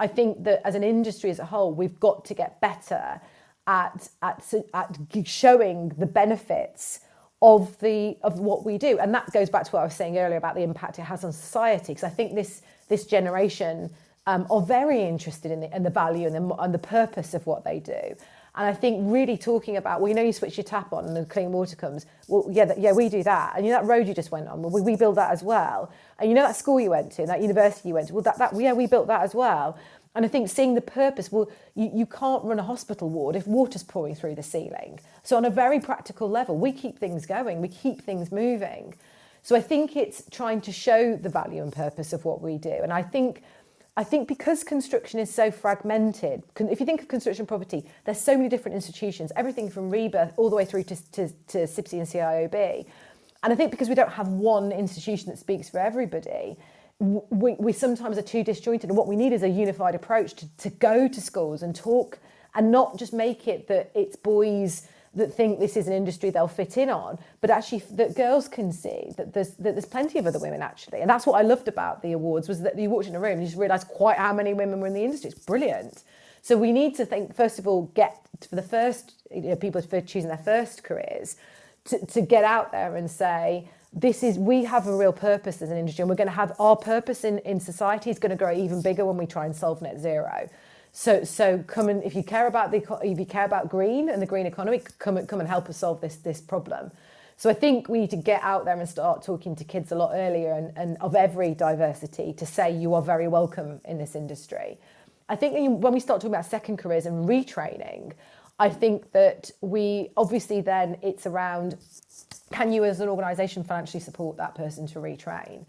I think that as an industry as a whole, we've got to get better at, at, at showing the benefits of the of what we do. And that goes back to what I was saying earlier about the impact it has on society because I think this this generation um, are very interested in the, in the value and the, and the purpose of what they do and I think really talking about, well, you know, you switch your tap on and the clean water comes. Well, yeah, that, yeah, we do that. And you know that road you just went on, well, we, we build that as well. And you know that school you went to, that university you went to, well, that, that yeah, we built that as well. And I think seeing the purpose, well, you, you can't run a hospital ward if water's pouring through the ceiling. So on a very practical level, we keep things going, we keep things moving. So I think it's trying to show the value and purpose of what we do. And I think I think because construction is so fragmented, if you think of construction property, there's so many different institutions, everything from RIBA all the way through to, to, to and CIOB. And I think because we don't have one institution that speaks for everybody, we, we sometimes are too disjointed. And what we need is a unified approach to, to go to schools and talk and not just make it that it's boys that think this is an industry they'll fit in on, but actually that girls can see that there's that there's plenty of other women actually, and that's what I loved about the awards was that you walked in a room and you just realised quite how many women were in the industry. It's brilliant. So we need to think first of all get for the first you know, people for choosing their first careers to, to get out there and say this is we have a real purpose as an industry and we're going to have our purpose in, in society is going to grow even bigger when we try and solve net zero so, so come and if you care about the if you care about green and the green economy, come and come and help us solve this this problem. So I think we need to get out there and start talking to kids a lot earlier and, and of every diversity to say you are very welcome in this industry. I think when we start talking about second careers and retraining, I think that we obviously then it's around can you as an organisation financially support that person to retrain?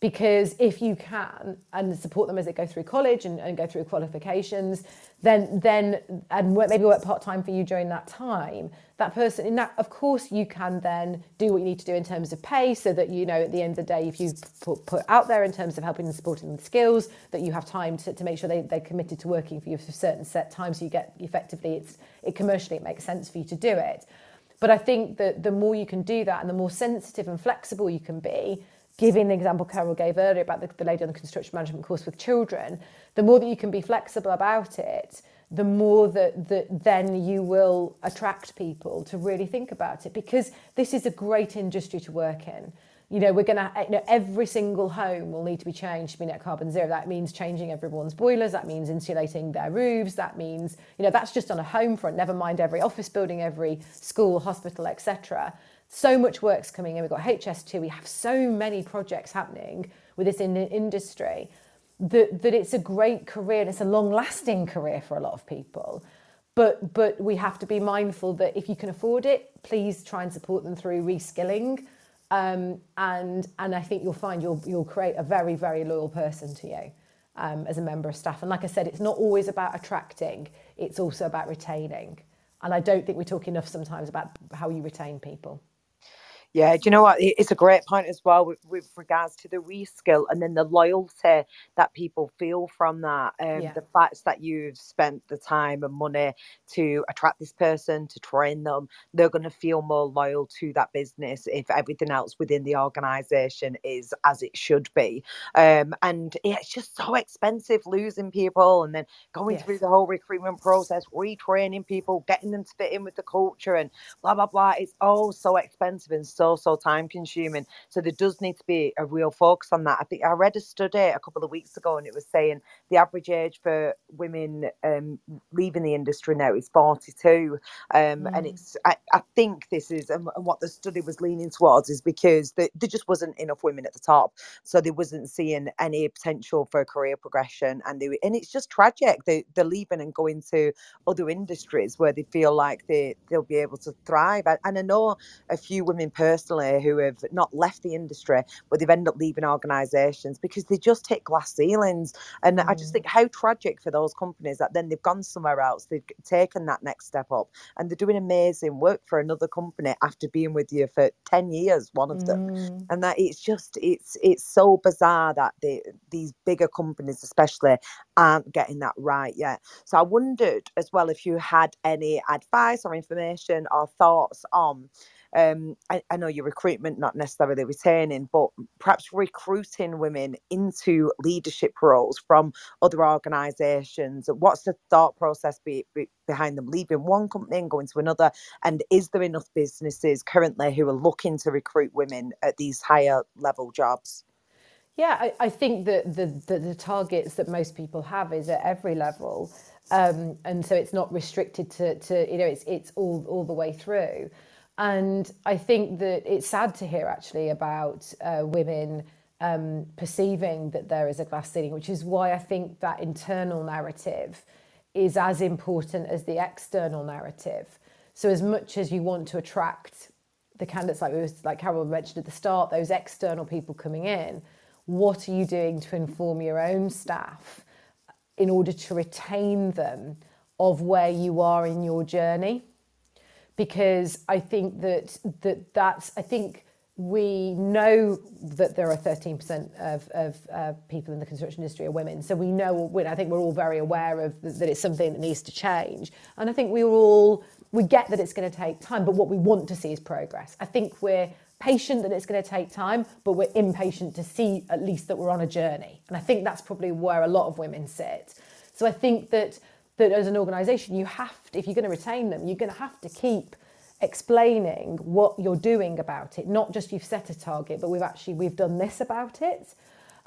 Because if you can and support them as they go through college and, and go through qualifications then then and maybe work part-time for you during that time that person in that of course you can then do what you need to do in terms of pay so that you know at the end of the day if you put, put out there in terms of helping and supporting with skills that you have time to, to make sure they, they're committed to working for you for certain set times so you get effectively it's it commercially it makes sense for you to do it. But i think that the more you can do that and the more sensitive and flexible you can be giving the example Carol gave earlier about the, the lady on the construction management course with children, the more that you can be flexible about it, the more that, that then you will attract people to really think about it because this is a great industry to work in. You know, we're going to, you know, every single home will need to be changed to be net carbon zero. That means changing everyone's boilers. That means insulating their roofs. That means, you know, that's just on a home front, never mind every office building, every school, hospital, etc so much work's coming in. We've got HS2. We have so many projects happening with this in the industry that, that it's a great career and it's a long lasting career for a lot of people. But, but we have to be mindful that if you can afford it, please try and support them through reskilling. Um, and, and I think you'll find you'll, you'll create a very, very loyal person to you um, as a member of staff. And like I said, it's not always about attracting, it's also about retaining. And I don't think we talk enough sometimes about how you retain people. Yeah, do you know what? It's a great point as well with, with regards to the reskill and then the loyalty that people feel from that. Um, yeah. The fact that you've spent the time and money to attract this person, to train them, they're going to feel more loyal to that business if everything else within the organisation is as it should be. Um, and it's just so expensive losing people and then going yes. through the whole recruitment process, retraining people, getting them to fit in with the culture and blah, blah, blah. It's all so expensive and so so time consuming. So there does need to be a real focus on that. I think I read a study a couple of weeks ago and it was saying the average age for women um, leaving the industry now is 42. Um, mm. And it's, I, I, think this is, and, what the study was leaning towards is because the, there just wasn't enough women at the top. So they wasn't seeing any potential for career progression. And they, and it's just tragic. They, they're leaving and going to other industries where they feel like they, they'll be able to thrive. And I know a few women personally personally who have not left the industry, but they've ended up leaving organisations because they just hit glass ceilings. And mm. I just mm. think how tragic for those companies that then they've gone somewhere else, they've taken that next step up, and they're doing amazing work for another company after being with you for ten years, one of them. Mm. And that it's just it's it's so bizarre that the these bigger companies, especially, aren't getting that right yet. So I wondered as well if you had any advice or information or thoughts on um, I, I, know your recruitment, not necessarily retaining, but perhaps recruiting women into leadership roles from other organisations. What's the thought process be, be behind them leaving one company and going to another? And is there enough businesses currently who are looking to recruit women at these higher level jobs? Yeah, I, I think that the, the, the targets that most people have is at every level. Um, and so it's not restricted to, to you know it's it's all all the way through. And I think that it's sad to hear actually about uh, women um, perceiving that there is a glass ceiling, which is why I think that internal narrative is as important as the external narrative. So as much as you want to attract the candidates, like was, like Carol mentioned at the start, those external people coming in, what are you doing to inform your own staff in order to retain them of where you are in your journey? Because I think that that that's I think we know that there are 13% of, of uh, people in the construction industry are women. So we know, I think we're all very aware of that it's something that needs to change. And I think we're all, we get that it's going to take time, but what we want to see is progress. I think we're patient that it's going to take time, but we're impatient to see at least that we're on a journey. And I think that's probably where a lot of women sit. So I think that, that as an organisation, you have to, if you're going to retain them, you're going to have to keep explaining what you're doing about it. Not just you've set a target but we've actually we've done this about it.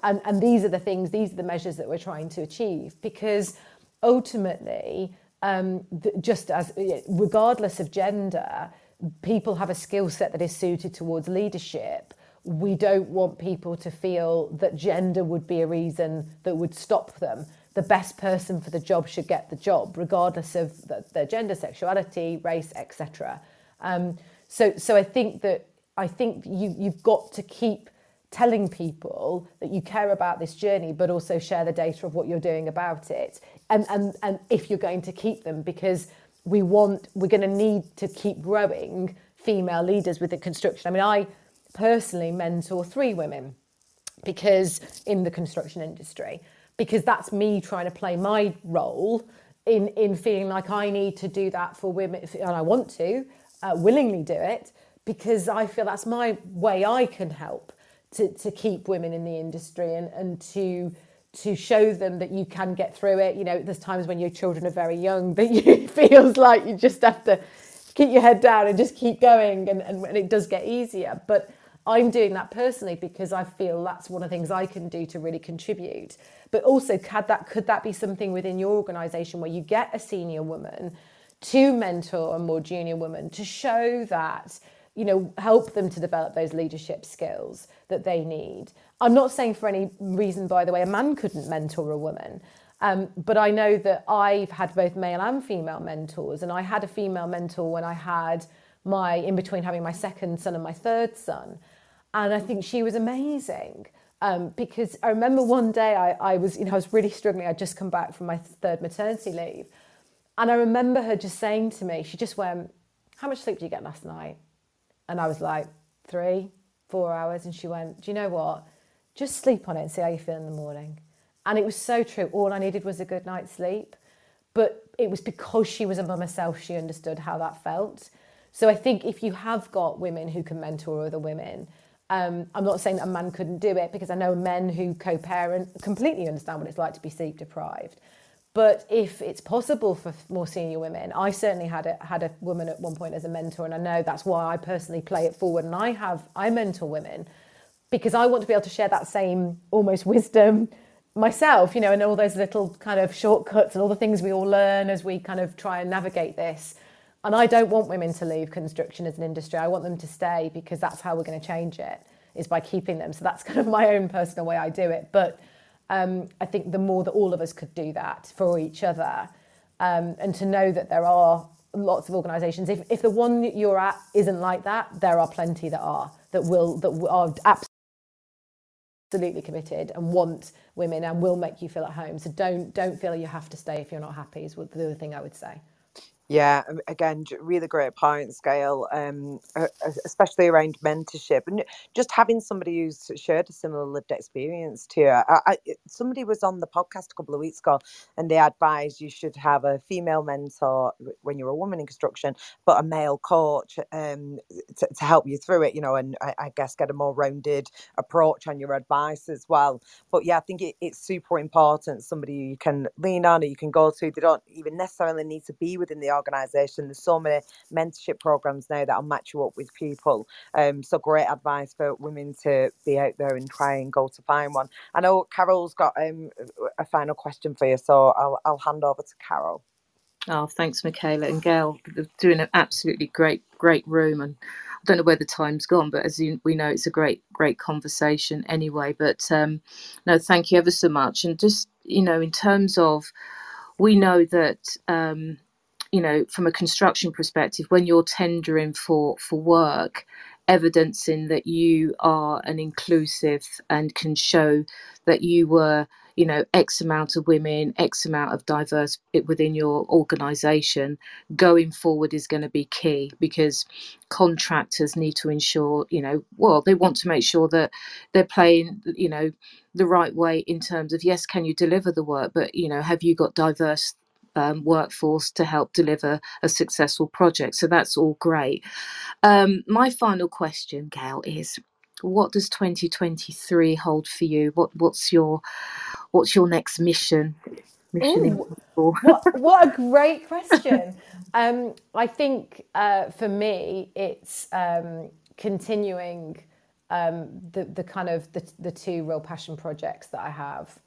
And and these are the things these are the measures that we're trying to achieve because ultimately um, just as regardless of gender people have a skill set that is suited towards leadership. We don't want people to feel that gender would be a reason that would stop them the best person for the job should get the job regardless of the, their gender sexuality race etc um, so, so I think that I think you you've got to keep telling people that you care about this journey, but also share the data of what you're doing about it, and and and if you're going to keep them, because we want we're going to need to keep growing female leaders within construction. I mean, I personally mentor three women because in the construction industry because that's me trying to play my role in in feeling like I need to do that for women and I want to uh, willingly do it because I feel that's my way I can help to, to keep women in the industry and, and to to show them that you can get through it. You know, there's times when your children are very young that you feels like you just have to keep your head down and just keep going and, and, and it does get easier. But I'm doing that personally because I feel that's one of the things I can do to really contribute. But also, could that could that be something within your organisation where you get a senior woman to mentor a more junior woman to show that you know help them to develop those leadership skills that they need? I'm not saying for any reason by the way a man couldn't mentor a woman. Um, but i know that i've had both male and female mentors and i had a female mentor when i had my in between having my second son and my third son and i think she was amazing um, because i remember one day I, I was you know i was really struggling i'd just come back from my third maternity leave and I remember her just saying to me, she just went, How much sleep did you get last night? And I was like, Three, four hours. And she went, Do you know what? Just sleep on it and see how you feel in the morning. And it was so true. All I needed was a good night's sleep. But it was because she was a mum herself, she understood how that felt. So I think if you have got women who can mentor other women, um, I'm not saying that a man couldn't do it because I know men who co parent completely understand what it's like to be sleep deprived. But if it's possible for more senior women, I certainly had a, had a woman at one point as a mentor, and I know that's why I personally play it forward. And I have I mentor women because I want to be able to share that same almost wisdom myself, you know, and all those little kind of shortcuts and all the things we all learn as we kind of try and navigate this. And I don't want women to leave construction as an industry. I want them to stay because that's how we're going to change it is by keeping them. So that's kind of my own personal way I do it. But um, I think the more that all of us could do that for each other, um, and to know that there are lots of organisations. If, if the one that you're at isn't like that, there are plenty that are that will that are absolutely committed and want women and will make you feel at home. So don't don't feel you have to stay if you're not happy. Is the other thing I would say. Yeah, again, really great point, Gail, um, especially around mentorship and just having somebody who's shared a similar lived experience to you. I, I, somebody was on the podcast a couple of weeks ago and they advised you should have a female mentor when you're a woman in construction, but a male coach um, to, to help you through it, you know, and I, I, guess get a more rounded approach on your advice as well. But yeah, I think it, it's super important somebody you can lean on or you can go to. They don't even necessarily need to be within the organisation. There's so many mentorship programs now that'll match you up with people. Um, so great advice for women to be out there and try and go to find one. I know Carol's got um, a final question for you, so I'll I'll hand over to Carol. Oh, thanks, Michaela and Gail. They're doing an absolutely great, great room, and I don't know where the time's gone, but as you, we know, it's a great, great conversation anyway. But um, no, thank you ever so much. And just you know, in terms of, we know that um, you know, from a construction perspective, when you're tendering for for work, evidencing that you are an inclusive and can show that you were you know x amount of women x amount of diverse within your organization going forward is going to be key because contractors need to ensure you know well they want to make sure that they're playing you know the right way in terms of yes can you deliver the work? But you know have you got diverse um, workforce to help deliver a successful project. So that's all great. Um, my final question gail is what does 2023 hold for you? What what's your what's your next mission? Mission Ooh, what, what a great question. Um, i think uh, for me it's um, continuing um, the, the kind of the, the two real passion projects that i have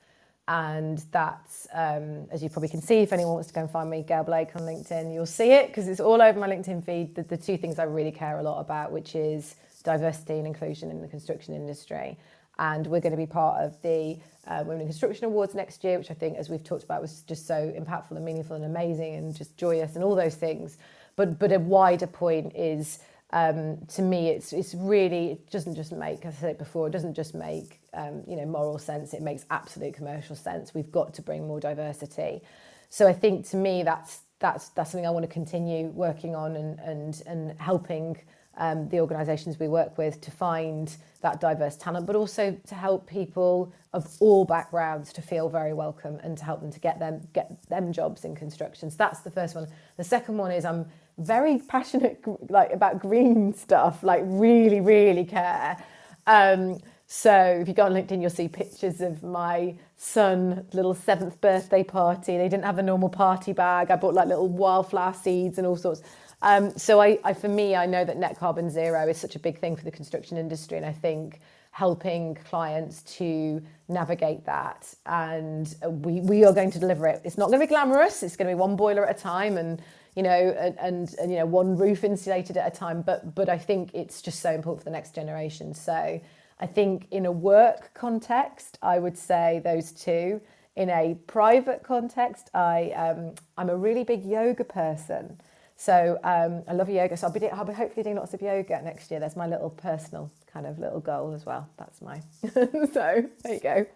and that's um, as you probably can see if anyone wants to go and find me gail blake on linkedin you'll see it because it's all over my linkedin feed the, the two things i really care a lot about which is diversity and inclusion in the construction industry. And we're going to be part of the uh, Women in Construction Awards next year, which I think, as we've talked about, was just so impactful and meaningful and amazing and just joyous and all those things. But but a wider point is, um, to me, it's it's really it doesn't just make, as I said before, it doesn't just make um, you know moral sense. It makes absolute commercial sense. We've got to bring more diversity. So I think to me, that's that's that's something I want to continue working on and and and helping um, the organisations we work with to find that diverse talent, but also to help people of all backgrounds to feel very welcome and to help them to get them get them jobs in construction. So that's the first one. The second one is I'm very passionate like about green stuff, like really really care. Um, so if you go on LinkedIn, you'll see pictures of my son little seventh birthday party. They didn't have a normal party bag. I bought like little wildflower seeds and all sorts. Um, so I, I, for me, I know that net carbon zero is such a big thing for the construction industry, and I think helping clients to navigate that and we, we are going to deliver it it's not going to be glamorous it's going to be one boiler at a time and you know and, and, and you know one roof insulated at a time but but i think it's just so important for the next generation so i think in a work context i would say those two in a private context i um, i'm a really big yoga person so um, I love yoga. So I'll be, I'll be hopefully doing lots of yoga next year. That's my little personal kind of little goal as well. That's my. so there you go.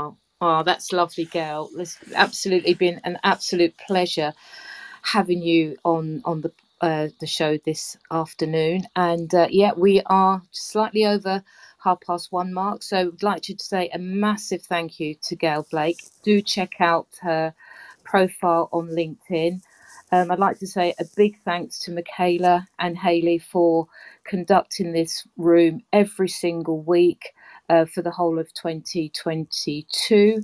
Oh, oh, that's lovely, Gail. It's absolutely been an absolute pleasure having you on on the uh, the show this afternoon. And uh, yeah, we are slightly over half past one mark. So I'd like to say a massive thank you to Gail Blake. Do check out her profile on LinkedIn. Um, I'd like to say a big thanks to Michaela and Haley for conducting this room every single week uh, for the whole of 2022.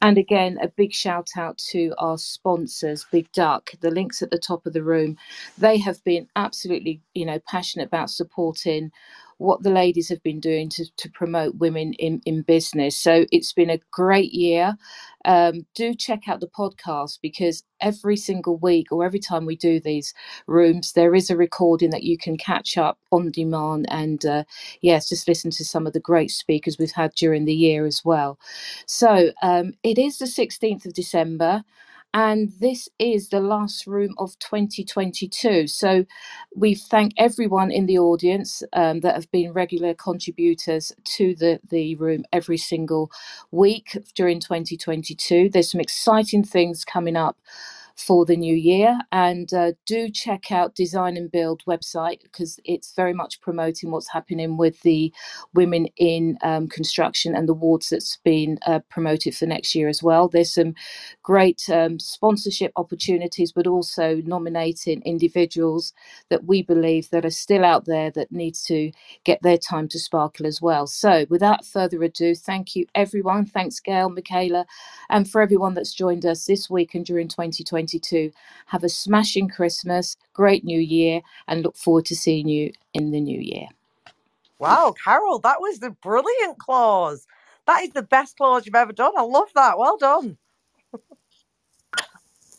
And again, a big shout out to our sponsors, Big Dug. The links at the top of the room. They have been absolutely, you know, passionate about supporting what the ladies have been doing to, to promote women in, in business. So it's been a great year. Um, do check out the podcast because every single week or every time we do these rooms, there is a recording that you can catch up on demand. And uh, yes, just listen to some of the great speakers we've had during the year as well. So um, it is the 16th of December and this is the last room of 2022. So we thank everyone in the audience um, that have been regular contributors to the, the room every single week during 2022. There's some exciting things coming up for the new year. And uh, do check out Design and Build website because it's very much promoting what's happening with the women in um, construction and the awards that's been uh, promoted for next year as well. There's some great um, sponsorship opportunities, but also nominating individuals that we believe that are still out there that need to get their time to sparkle as well. So without further ado, thank you everyone. Thanks Gail, Michaela, and for everyone that's joined us this week and during 2020. 2022. Have a smashing Christmas, great new year, and look forward to seeing you in the new year. Wow, Carol, that was the brilliant clause. That is the best clause you've ever done. I love that. Well done.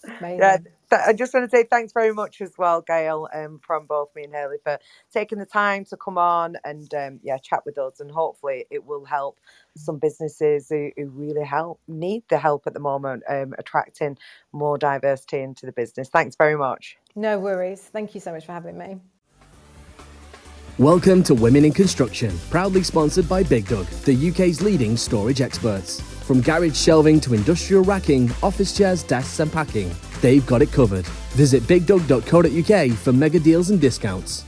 Amazing. Yeah, I just want to say thanks very much as well, Gail, um, from both me and Haley for taking the time to come on and um, yeah, chat with us. And hopefully, it will help some businesses who, who really help need the help at the moment, um, attracting more diversity into the business. Thanks very much. No worries. Thank you so much for having me. Welcome to Women in Construction, proudly sponsored by Big Dug, the UK's leading storage experts. From garage shelving to industrial racking, office chairs, desks, and packing, they've got it covered. Visit bigdug.co.uk for mega deals and discounts.